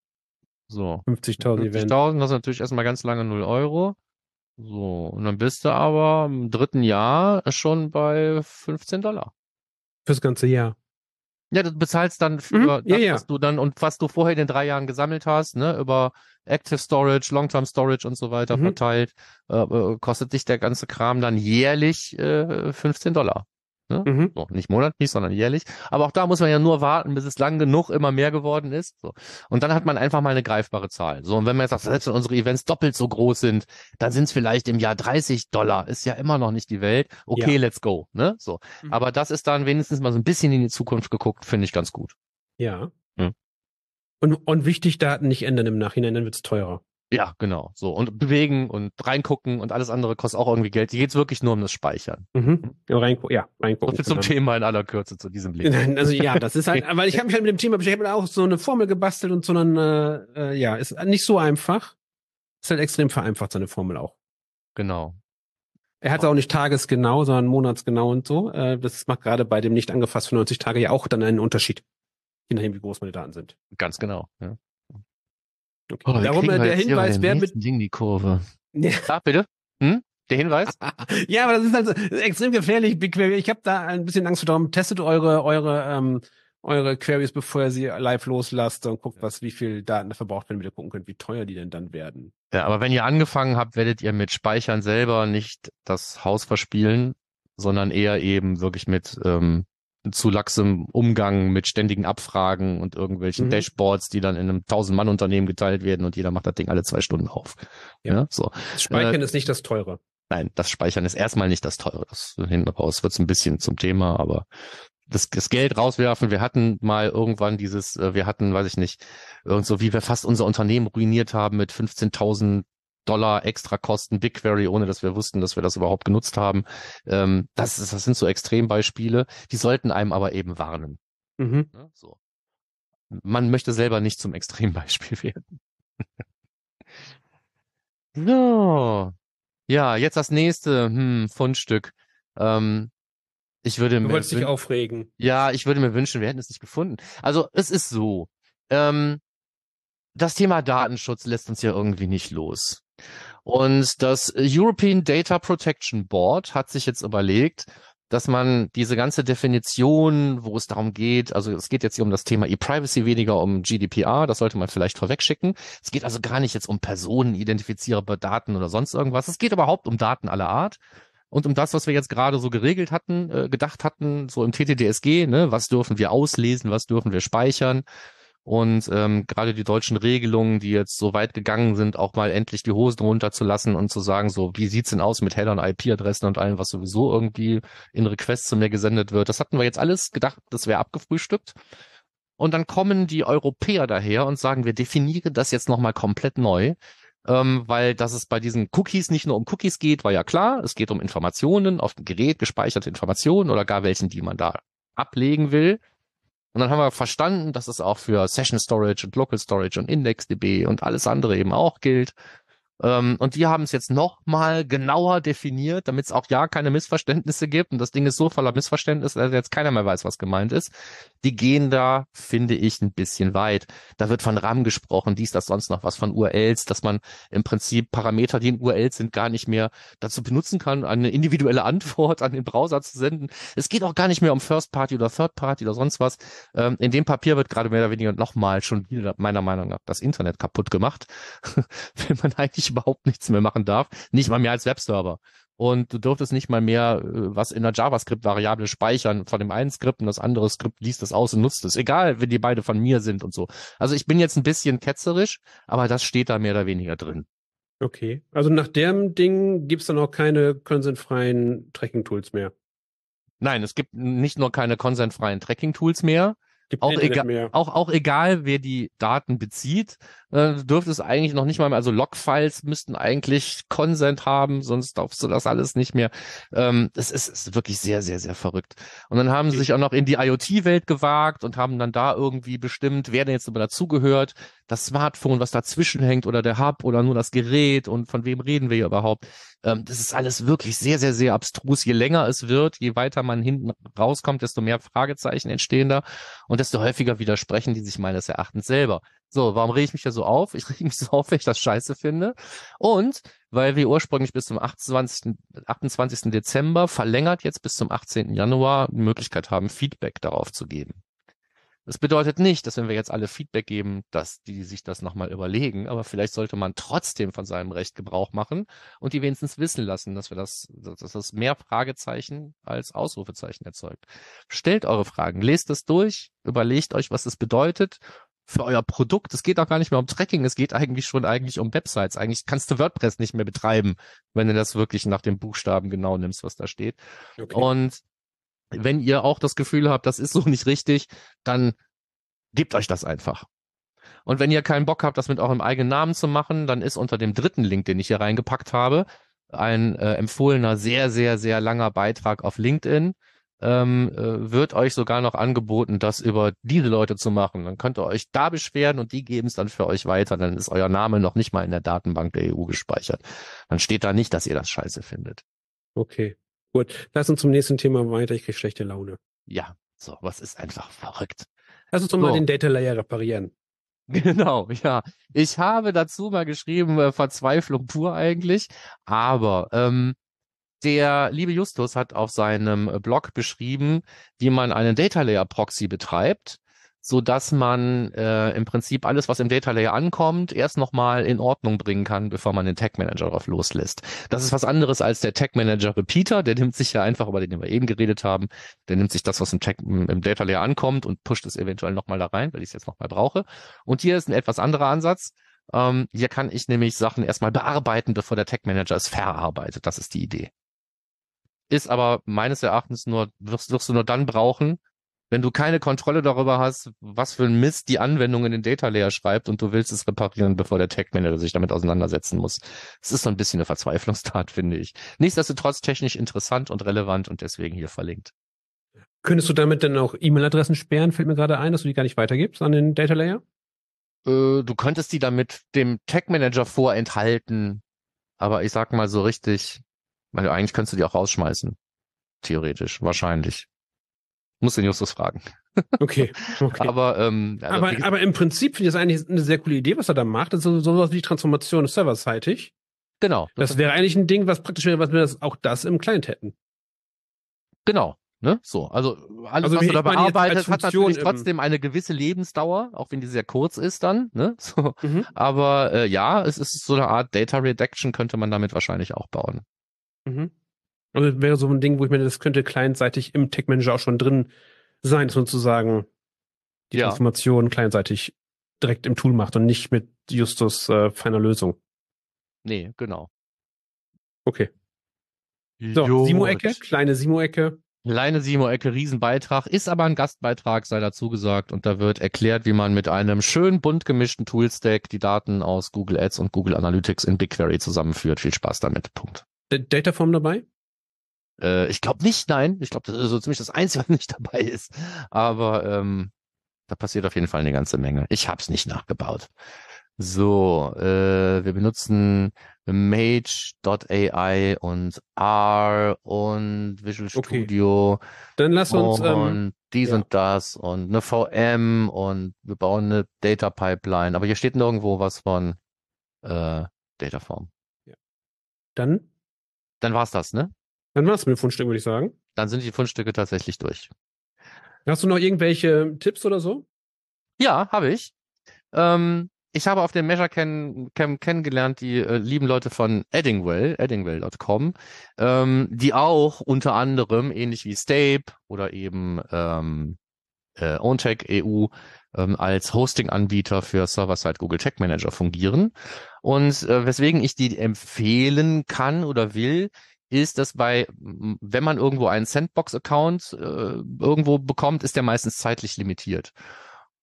So. 50.000 Events. 50.000, das ist natürlich erstmal ganz lange 0 Euro. So. Und dann bist du aber im dritten Jahr schon bei 15 Dollar. Fürs ganze Jahr. Ja, du bezahlst dann für Mhm, das, ja, ja. was du dann und was du vorher in den drei Jahren gesammelt hast, ne, über Active Storage, Long-Term Storage und so weiter Mhm. verteilt, äh, äh, kostet dich der ganze Kram dann jährlich äh, 15 Dollar. Mhm. So, nicht monatlich, sondern jährlich. Aber auch da muss man ja nur warten, bis es lang genug immer mehr geworden ist. So. Und dann hat man einfach mal eine greifbare Zahl. So, und wenn man jetzt sagt, selbst wenn unsere Events doppelt so groß sind, dann sind es vielleicht im Jahr 30 Dollar. Ist ja immer noch nicht die Welt. Okay, let's go. Ne? So. Mhm. Aber das ist dann wenigstens mal so ein bisschen in die Zukunft geguckt, finde ich ganz gut. Ja. Hm. Und, und wichtig, Daten nicht ändern im Nachhinein, dann wird's teurer. Ja, genau. So. Und bewegen und reingucken und alles andere kostet auch irgendwie Geld. Hier geht's wirklich nur um das Speichern. Mhm. Ja, reingu ja, So reingucken. viel zum genau. Thema in aller Kürze zu diesem Leben. Also ja, das ist halt, [LAUGHS] weil ich habe mich halt mit dem Thema beschäftigt, ich habe auch so eine Formel gebastelt und so dann, äh, äh, ja, ist nicht so einfach. Ist halt extrem vereinfacht, seine Formel auch. Genau. Er hat auch nicht tagesgenau, sondern monatsgenau und so. Äh, das macht gerade bei dem nicht angefasst für 90 Tage ja auch dann einen Unterschied. Je nachdem, wie groß meine Daten sind. Ganz genau. Ja. Oh, Darum äh, der Hinweis, wer mit. Ding die Kurve. Ja. Ah, bitte? Hm? Der Hinweis? [LAUGHS] ja, aber das ist halt extrem gefährlich. Ich habe da ein bisschen Angst vor. Darum testet eure, eure, ähm, eure Queries, bevor ihr sie live loslasst und guckt, was, wie viel Daten da verbraucht werden, damit ihr gucken könnt, wie teuer die denn dann werden. Ja, aber wenn ihr angefangen habt, werdet ihr mit Speichern selber nicht das Haus verspielen, sondern eher eben wirklich mit ähm, zu laxem Umgang mit ständigen Abfragen und irgendwelchen Mhm. Dashboards, die dann in einem 1000-Mann-Unternehmen geteilt werden und jeder macht das Ding alle zwei Stunden auf. Ja. Ja, so. Das Speichern ist nicht das teure. Nein, das Speichern ist erstmal nicht das teure. Das hinten raus wird's ein bisschen zum Thema, aber das, das Geld rauswerfen. Wir hatten mal irgendwann dieses, äh, wir hatten, weiß ich nicht, irgend so wie wir fast unser Unternehmen ruiniert haben mit 15.000 Dollar extra Kosten BigQuery, ohne dass wir wussten, dass wir das überhaupt genutzt haben. Ähm, das, ist, das sind so Extrembeispiele. Die sollten einem aber eben warnen. Mhm. Ne? So. Man möchte selber nicht zum Extrembeispiel [LAUGHS] werden. so. Ja, jetzt das nächste hm, Fundstück. Ähm, ich würde Du mir wolltest dich aufregen. ja, ich würde mir wünschen, wir hätten es nicht gefunden. Also es ist so. Ähm, das Thema Datenschutz lässt uns ja irgendwie nicht los. Und das European Data Protection Board hat sich jetzt überlegt, dass man diese ganze Definition, wo es darum geht, also es geht jetzt hier um das Thema E-Privacy, weniger um GDPR, das sollte man vielleicht vorwegschicken. Es geht also gar nicht jetzt um personenidentifizierbare Daten oder sonst irgendwas. Es geht überhaupt um Daten aller Art. Und um das, was wir jetzt gerade so geregelt hatten, äh, gedacht hatten, so im TTDSG, ne, was dürfen wir auslesen, was dürfen wir speichern. Und ähm, gerade die deutschen Regelungen, die jetzt so weit gegangen sind, auch mal endlich die Hosen runterzulassen und zu sagen, so, wie sieht's denn aus mit Header IP-Adressen und allem, was sowieso irgendwie in Requests zu mir gesendet wird. Das hatten wir jetzt alles gedacht, das wäre abgefrühstückt. Und dann kommen die Europäer daher und sagen, wir definieren das jetzt nochmal komplett neu, ähm, weil dass es bei diesen Cookies nicht nur um Cookies geht, war ja klar. Es geht um Informationen auf dem Gerät, gespeicherte Informationen oder gar welchen, die man da ablegen will. Und dann haben wir verstanden, dass es auch für Session Storage und Local Storage und IndexDB und alles andere eben auch gilt. Ähm, und die haben es jetzt noch mal genauer definiert, damit es auch ja keine Missverständnisse gibt. Und das Ding ist so voller Missverständnisse, dass jetzt keiner mehr weiß, was gemeint ist. Die gehen da, finde ich, ein bisschen weit. Da wird von RAM gesprochen, dies, das, sonst noch was von URLs, dass man im Prinzip Parameter, die in URLs sind, gar nicht mehr dazu benutzen kann, eine individuelle Antwort an den Browser zu senden. Es geht auch gar nicht mehr um First Party oder Third Party oder sonst was. Ähm, in dem Papier wird gerade mehr oder weniger nochmal schon wieder meiner Meinung nach das Internet kaputt gemacht. [LAUGHS] Wenn man eigentlich überhaupt nichts mehr machen darf, nicht mal mehr als Webserver. Und du dürftest nicht mal mehr äh, was in der JavaScript-Variable speichern von dem einen Skript und das andere Skript liest es aus und nutzt es. Egal, wenn die beide von mir sind und so. Also ich bin jetzt ein bisschen ketzerisch, aber das steht da mehr oder weniger drin. Okay. Also nach dem Ding gibt's dann auch keine konsentfreien Tracking-Tools mehr. Nein, es gibt nicht nur keine konsentfreien Tracking-Tools mehr, Gibt auch, egal, auch, auch egal, wer die Daten bezieht, äh, dürfte es eigentlich noch nicht mal mehr, also Logfiles müssten eigentlich Consent haben, sonst darfst du das alles nicht mehr. Ähm, es ist, ist wirklich sehr, sehr, sehr verrückt. Und dann haben sie sich auch noch in die IoT-Welt gewagt und haben dann da irgendwie bestimmt, wer denn jetzt immer dazugehört, das Smartphone, was dazwischen hängt oder der Hub oder nur das Gerät und von wem reden wir hier überhaupt. Ähm, das ist alles wirklich sehr, sehr, sehr abstrus. Je länger es wird, je weiter man hinten rauskommt, desto mehr Fragezeichen entstehen da und desto häufiger widersprechen die sich meines Erachtens selber. So, warum rege ich mich da so auf? Ich rege mich so auf, weil ich das scheiße finde. Und weil wir ursprünglich bis zum 28. 28. Dezember verlängert jetzt bis zum 18. Januar die Möglichkeit haben, Feedback darauf zu geben. Das bedeutet nicht, dass wenn wir jetzt alle Feedback geben, dass die sich das nochmal überlegen, aber vielleicht sollte man trotzdem von seinem Recht Gebrauch machen und die wenigstens wissen lassen, dass wir das, dass das mehr Fragezeichen als Ausrufezeichen erzeugt. Stellt eure Fragen, lest es durch, überlegt euch, was es bedeutet für euer Produkt. Es geht auch gar nicht mehr um Tracking, es geht eigentlich schon eigentlich um Websites. Eigentlich kannst du WordPress nicht mehr betreiben, wenn du das wirklich nach den Buchstaben genau nimmst, was da steht. Okay. Und wenn ihr auch das Gefühl habt, das ist so nicht richtig, dann gebt euch das einfach. Und wenn ihr keinen Bock habt, das mit eurem eigenen Namen zu machen, dann ist unter dem dritten Link, den ich hier reingepackt habe, ein äh, empfohlener, sehr, sehr, sehr langer Beitrag auf LinkedIn. Ähm, äh, wird euch sogar noch angeboten, das über diese Leute zu machen. Dann könnt ihr euch da beschweren und die geben es dann für euch weiter. Dann ist euer Name noch nicht mal in der Datenbank der EU gespeichert. Dann steht da nicht, dass ihr das scheiße findet. okay. Gut. Lass uns zum nächsten Thema weiter. Ich krieg schlechte Laune. Ja, so, was ist einfach verrückt. Lass uns doch mal So. den Data Layer reparieren. [LAUGHS] Genau, ja. Ich habe dazu mal geschrieben, äh, Verzweiflung pur eigentlich. Aber ähm, der liebe Justus hat auf seinem Blog beschrieben, wie man einen Data Layer Proxy betreibt, so dass man äh, im Prinzip alles, was im Data Layer ankommt, erst nochmal in Ordnung bringen kann, bevor man den Tag Manager drauf loslässt. Das ist was anderes als der Tag Manager Repeater. Der nimmt sich ja einfach, über den wir eben geredet haben, der nimmt sich das, was im, Tag, im Data Layer ankommt und pusht es eventuell nochmal da rein, weil ich es jetzt nochmal brauche. Und hier ist ein etwas anderer Ansatz. Ähm, hier kann ich nämlich Sachen erstmal bearbeiten, bevor der Tag Manager es verarbeitet. Das ist die Idee. Ist aber meines Erachtens nur, wirst, wirst du nur dann brauchen, wenn du keine Kontrolle darüber hast, was für ein Mist die Anwendung in den Data Layer schreibt und du willst es reparieren, bevor der Tag Manager sich damit auseinandersetzen muss. Es ist so ein bisschen eine Verzweiflungstat, [LAUGHS] finde ich. Nichtsdestotrotz technisch interessant und relevant und deswegen hier verlinkt. Könntest du damit dann auch E-Mail-Adressen sperren? Fällt mir gerade ein, dass du die gar nicht weitergibst an den Data Layer? Äh, du könntest die damit dem Tag Manager vorenthalten, aber ich sag mal so richtig, weil eigentlich könntest du die auch rausschmeißen. Theoretisch, wahrscheinlich. Muss den Justus fragen. [LAUGHS] Okay. okay. Aber, ähm, also, aber, gesagt, aber im Prinzip finde ich das eigentlich eine sehr coole Idee, was er da macht. Das ist so, sowas wie die Transformation serverseitig. genau. Das wäre eigentlich ein Ding, was praktisch wäre, was wir das, auch das im Client hätten. Genau. Ne? So, also alles, Also was du da als hat natürlich trotzdem eine gewisse Lebensdauer, auch wenn die sehr kurz ist dann. Ne? [LAUGHS] So, Mhm. aber äh, ja, es ist so eine Art Data Redaction, könnte man damit wahrscheinlich auch bauen. Mhm. Also das wäre so ein Ding, wo ich meine, das könnte clientseitig im Tech Manager auch schon drin sein, dass man sozusagen die Ja. Transformation clientseitig direkt im Tool macht und nicht mit Justus äh, feiner Lösung. Nee, genau. Okay. So. Simo-Ecke, kleine Simo-Ecke. Kleine Simo-Ecke, Riesenbeitrag, ist aber ein Gastbeitrag, sei dazu gesagt. Und da wird erklärt, wie man mit einem schön bunt gemischten Toolstack die Daten aus Google Ads und Google Analytics in BigQuery zusammenführt. Viel Spaß damit. Punkt. D- Dataform dabei? Äh, ich glaube nicht, nein. Ich glaube, das ist so ziemlich das Einzige, [LAUGHS] was nicht dabei ist. Aber ähm, da passiert auf jeden Fall eine ganze Menge. Ich habe es nicht nachgebaut. So, äh, wir benutzen Mage.ai und R und Visual Okay. Studio Dann lass uns, und ähm, dies ja. und das und eine VM und wir bauen eine Data Pipeline. Aber hier steht nirgendwo was von äh, Dataform. dann, Dann war's das, ne? Dann war's mit dem Fundstück, würde ich sagen. Dann sind die Fundstücke tatsächlich durch. Hast du noch irgendwelche Tipps oder so? Ja, habe ich. Ähm, ich habe auf dem Measure Camp kennengelernt die äh, lieben Leute von Eddingwell, eddingwell.com, ähm, die auch unter anderem, ähnlich wie Stape oder eben ähm, äh, OwnTech EU, ähm, als Hosting-Anbieter für Server-Side Google Tech Manager fungieren. Und äh, weswegen ich die empfehlen kann oder will, ist, dass bei, wenn man irgendwo einen Sandbox-Account äh, irgendwo bekommt, ist der meistens zeitlich limitiert.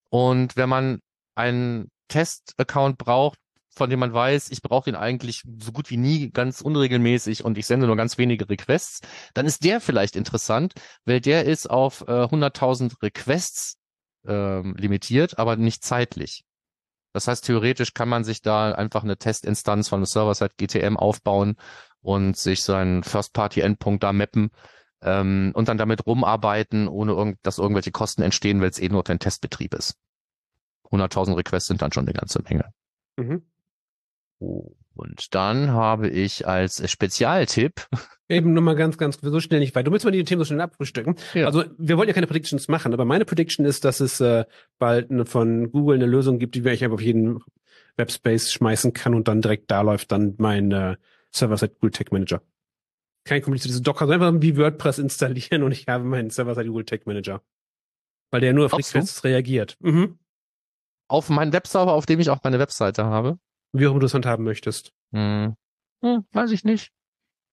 Und wenn man einen Test-Account braucht, von dem man weiß, ich brauche den eigentlich so gut wie nie ganz unregelmäßig und ich sende nur ganz wenige Requests, dann ist der vielleicht interessant, weil der ist auf äh, 100.000 Requests ähm, limitiert, aber nicht zeitlich. Das heißt, theoretisch kann man sich da einfach eine Testinstanz von einem Server-Side GTM aufbauen und sich seinen First-Party-Endpunkt da mappen ähm, und dann damit rumarbeiten, ohne irgend, dass irgendwelche Kosten entstehen, weil es eh nur ein Testbetrieb ist. 100.000 Requests sind dann schon eine ganze Menge. Mhm. Und dann habe ich als Spezialtipp. [LAUGHS] Eben nur mal ganz, ganz so schnell nicht weit. Du willst mal die Themen so schnell abfrühstücken. Ja. Also wir wollen ja keine Predictions machen, aber meine Prediction ist, dass es äh, bald eine, von Google eine Lösung gibt, die ich einfach auf jeden Webspace schmeißen kann und dann direkt da läuft dann mein äh, Server-Side Google Tech Manager. Kein kompliziertes Docker, sondern einfach wie WordPress installieren und ich habe meinen Server-Side Google Tech Manager. Weil der nur auf Requests reagiert. Mhm. Auf meinen Webserver, auf dem ich auch meine Webseite habe? Wie auch immer du es handhaben möchtest. Hm. Hm, weiß ich nicht.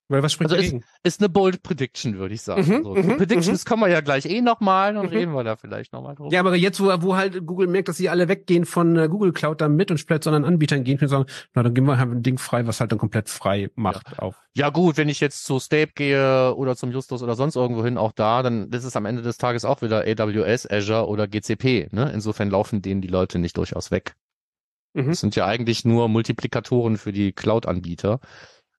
Weil was spricht also dagegen? Ist, ist eine bold Prediction, würde ich sagen. Mhm, so. mhm, Predictions mhm. kommen wir ja gleich eh nochmal und mhm. reden wir da vielleicht nochmal drüber. Ja, aber jetzt, wo, wo halt Google merkt, dass sie alle weggehen von äh, Google Cloud dann mit und vielleicht zu anderen Anbietern gehen, können sagen, na, dann gehen wir halt ein Ding frei, was halt dann komplett frei macht ja. auf. Ja gut, wenn ich jetzt zu Stape gehe oder zum Justus oder sonst irgendwo hin, auch da, dann ist es am Ende des Tages auch wieder AWS, Azure oder GCP. Ne? Insofern laufen denen die Leute nicht durchaus weg. Mhm. Das sind ja eigentlich nur Multiplikatoren für die Cloud-Anbieter.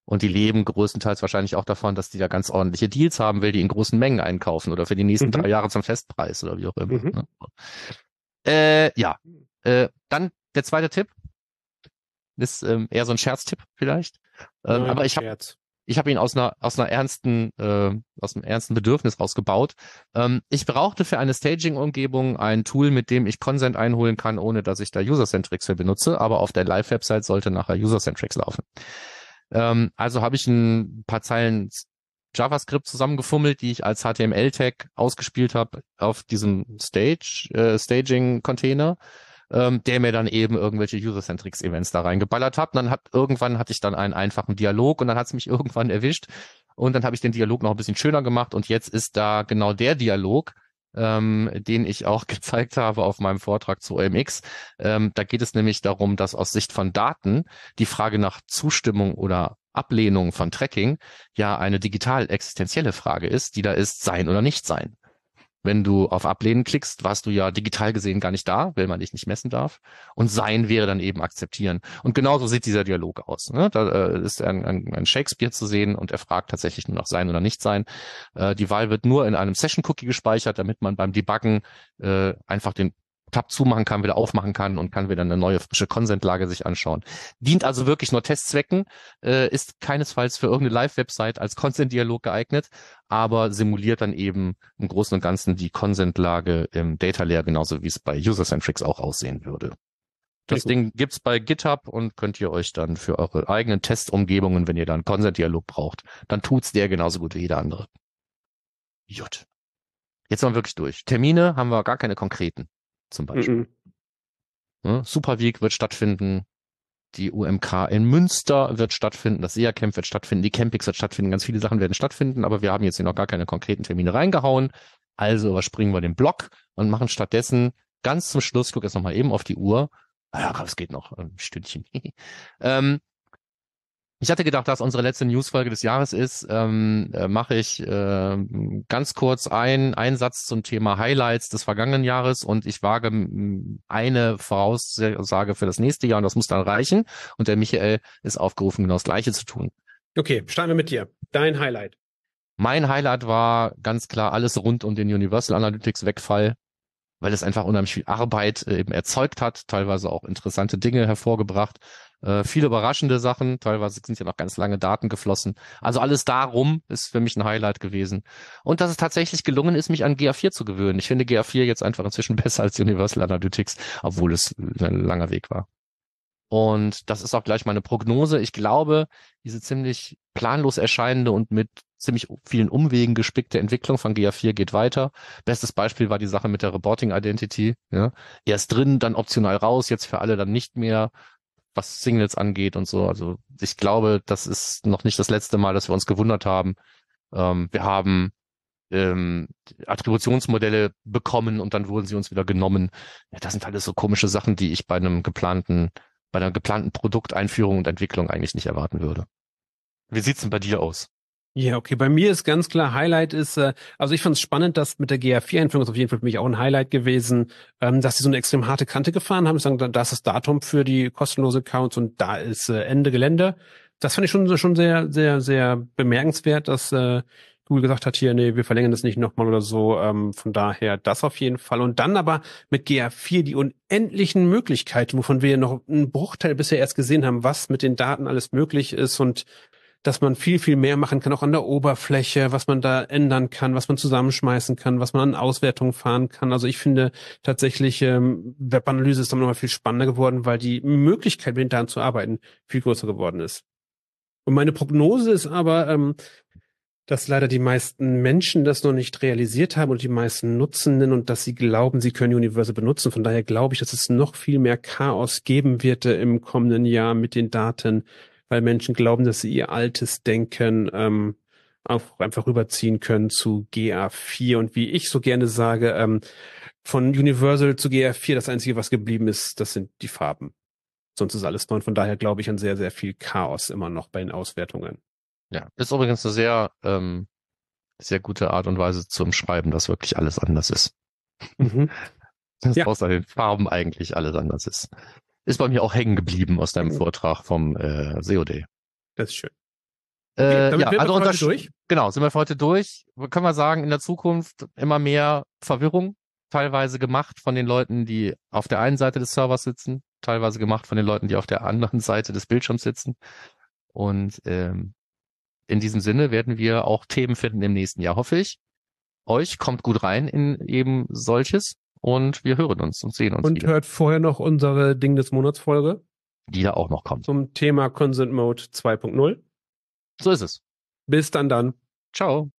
Und die leben größtenteils wahrscheinlich auch davon, dass die da ganz ordentliche Deals haben will, die in großen Mengen einkaufen oder für die nächsten mhm. drei Jahre zum Festpreis oder wie auch immer. Mhm. Ne? Äh, ja, äh, dann der zweite Tipp ist ähm, eher so ein Scherztipp vielleicht. Ähm, Nein, aber ich habe ich habe ihn aus einer aus einer ernsten äh, aus einem ernsten Bedürfnis rausgebaut. Ähm, ich brauchte für eine Staging-Umgebung ein Tool, mit dem ich Consent einholen kann, ohne dass ich da User-Centrics für benutze. Aber auf der Live-Website sollte nachher User-Centrics laufen. Ähm, also habe ich ein paar Zeilen JavaScript zusammengefummelt, die ich als HTML-Tag ausgespielt habe auf diesem Stage äh, Staging-Container ähm, der mir dann eben irgendwelche User-Centrics-Events da reingeballert hat. Und dann hat irgendwann hatte ich dann einen einfachen Dialog und dann hat es mich [LAUGHS] irgendwann erwischt. Und dann habe ich den Dialog noch ein bisschen schöner gemacht und jetzt ist da genau der Dialog, ähm, den ich auch [LAUGHS] gezeigt habe auf meinem Vortrag zu OMX. Ähm, da geht es nämlich darum, dass aus Sicht von Daten die Frage nach Zustimmung oder Ablehnung von Tracking ja eine digital existenzielle Frage ist, die da ist, sein oder nicht sein. Wenn du auf Ablehnen klickst, warst du ja digital gesehen gar nicht da, weil man dich nicht messen darf. Und sein wäre dann eben akzeptieren. Und genauso sieht dieser Dialog aus. Ne? Da äh, ist ein, ein, ein, Shakespeare zu sehen und er fragt tatsächlich nur nach sein oder nicht sein. Äh, die Wahl wird nur in einem Session-Cookie gespeichert, damit man beim Debuggen äh, einfach den Tab zumachen kann, wieder aufmachen kann und kann wieder eine neue frische Consent-Lage sich anschauen. Dient also wirklich nur Testzwecken, äh, ist keinesfalls für irgendeine Live-Website als Consent-Dialog geeignet, aber simuliert dann eben im Großen und Ganzen die Consent-Lage im Data Layer, genauso wie es bei User-Centrics auch aussehen würde. Das Ding gibt's bei GitHub und könnt ihr euch dann für eure eigenen Testumgebungen, wenn ihr dann Consent-Dialog braucht, dann tut's der genauso gut wie jeder andere. Gut. Jetzt sind wir wirklich durch. Termine haben wir gar keine konkreten zum Beispiel. Mhm. Ja, Super Week wird stattfinden. Die UMK in Münster wird stattfinden, das SEA-Camp wird stattfinden, die Campings wird stattfinden, ganz viele Sachen werden stattfinden, aber wir haben jetzt hier noch gar keine konkreten Termine reingehauen. Also überspringen wir den Block und machen stattdessen ganz zum Schluss, guck jetzt nochmal eben auf die Uhr. Ah ja, es geht noch ein Stündchen. [LAUGHS] ähm, ich hatte gedacht, dass unsere letzte Newsfolge des Jahres ist, ähm, äh, mache ich äh, ganz kurz ein, einen Satz zum Thema Highlights des vergangenen Jahres und ich wage eine Voraussage für das nächste Jahr und das muss dann reichen. Und der Michael ist aufgerufen, genau das Gleiche zu tun. Okay, starten wir mit dir. Dein Highlight. Mein Highlight war ganz klar alles rund um den Universal Analytics Wegfall weil es einfach unheimlich viel Arbeit äh, eben erzeugt hat, teilweise auch interessante Dinge hervorgebracht, äh, viele überraschende Sachen, teilweise sind ja noch ganz lange Daten geflossen. Also alles darum ist für mich ein Highlight gewesen. Und dass es tatsächlich gelungen ist, mich an GA4 zu gewöhnen. Ich finde GA4 jetzt einfach inzwischen [LAUGHS] besser als Universal Analytics, obwohl es ein langer Weg war. Und das ist auch gleich meine Prognose. Ich glaube, diese ziemlich planlos erscheinende und mit ziemlich vielen Umwegen gespickte Entwicklung von GA4 geht weiter. Bestes Beispiel war die Sache mit der Reporting Identity. Ja. Erst drin, dann optional raus, jetzt für alle dann nicht mehr, was Singles angeht und so. Also ich glaube, das ist noch nicht das letzte Mal, dass wir uns gewundert haben. Ähm, wir haben ähm, Attributionsmodelle bekommen und dann wurden sie uns wieder genommen. Ja, das sind alles so komische Sachen, die ich bei einem geplanten bei einer geplanten Produkteinführung und Entwicklung eigentlich nicht erwarten würde. Wie sieht's denn bei dir aus? Ja, okay. Bei mir ist ganz klar, Highlight ist, äh, also ich fand es spannend, dass mit der GA4-Einführung ist auf jeden Fall für mich auch ein Highlight gewesen, ähm, dass sie so eine extrem harte Kante gefahren haben. Sagen, da ist das Datum für die kostenlose Accounts und da ist äh, Ende Gelände. Das fand ich schon, schon sehr, sehr, sehr bemerkenswert, dass äh, Google gesagt hat, hier, nee, wir verlängern das nicht nochmal oder so. Ähm, von daher das auf jeden Fall. Und dann aber mit GA4 die unendlichen Möglichkeiten, wovon wir noch einen Bruchteil bisher erst gesehen haben, was mit den Daten alles möglich ist und dass man viel, viel mehr machen kann, auch an der Oberfläche, was man da ändern kann, was man zusammenschmeißen kann, was man an Auswertungen fahren kann. Also ich finde tatsächlich, ähm, Webanalyse ist dann nochmal viel spannender geworden, weil die Möglichkeit, mit Daten zu arbeiten, viel größer geworden ist. Und meine Prognose ist aber, ähm, dass leider die meisten Menschen das noch nicht realisiert haben und die meisten Nutzenden und dass sie glauben, sie können Universal benutzen. Von daher glaube ich, dass es noch viel mehr Chaos geben wird äh, im kommenden Jahr mit den Daten, weil Menschen glauben, dass sie ihr altes Denken ähm, auch einfach rüberziehen können zu GA4. Und wie ich so gerne sage, ähm, von Universal zu GA4, das Einzige, was geblieben ist, das sind die Farben. Sonst ist alles neu. Und von daher glaube ich an sehr, sehr viel Chaos immer noch bei den Auswertungen. Ja, ist übrigens eine sehr, ähm, sehr gute Art und Weise zum Schreiben, dass wirklich alles anders ist. Mhm. [LAUGHS] dass ja. außer den Farben eigentlich alles anders ist. Ist bei mir auch hängen geblieben aus deinem mhm. Vortrag vom äh, COD. Das ist schön. Äh, okay, ja, also unter durch? Genau, sind wir für heute durch. Können wir sagen, in der Zukunft immer mehr Verwirrung, teilweise gemacht von den Leuten, die auf der einen Seite des Servers sitzen, teilweise gemacht von den Leuten, die auf der anderen [LAUGHS] Seite des Bildschirms sitzen. Und ähm, in diesem Sinne werden wir auch Themen finden im nächsten Jahr, hoffe ich. Euch kommt gut rein in eben solches und wir hören uns und sehen uns. Und wieder. hört vorher noch unsere Ding des Monats Folge. Die da auch noch kommt. Zum Thema Consent Mode 2.0. So ist es. Bis dann dann. Ciao.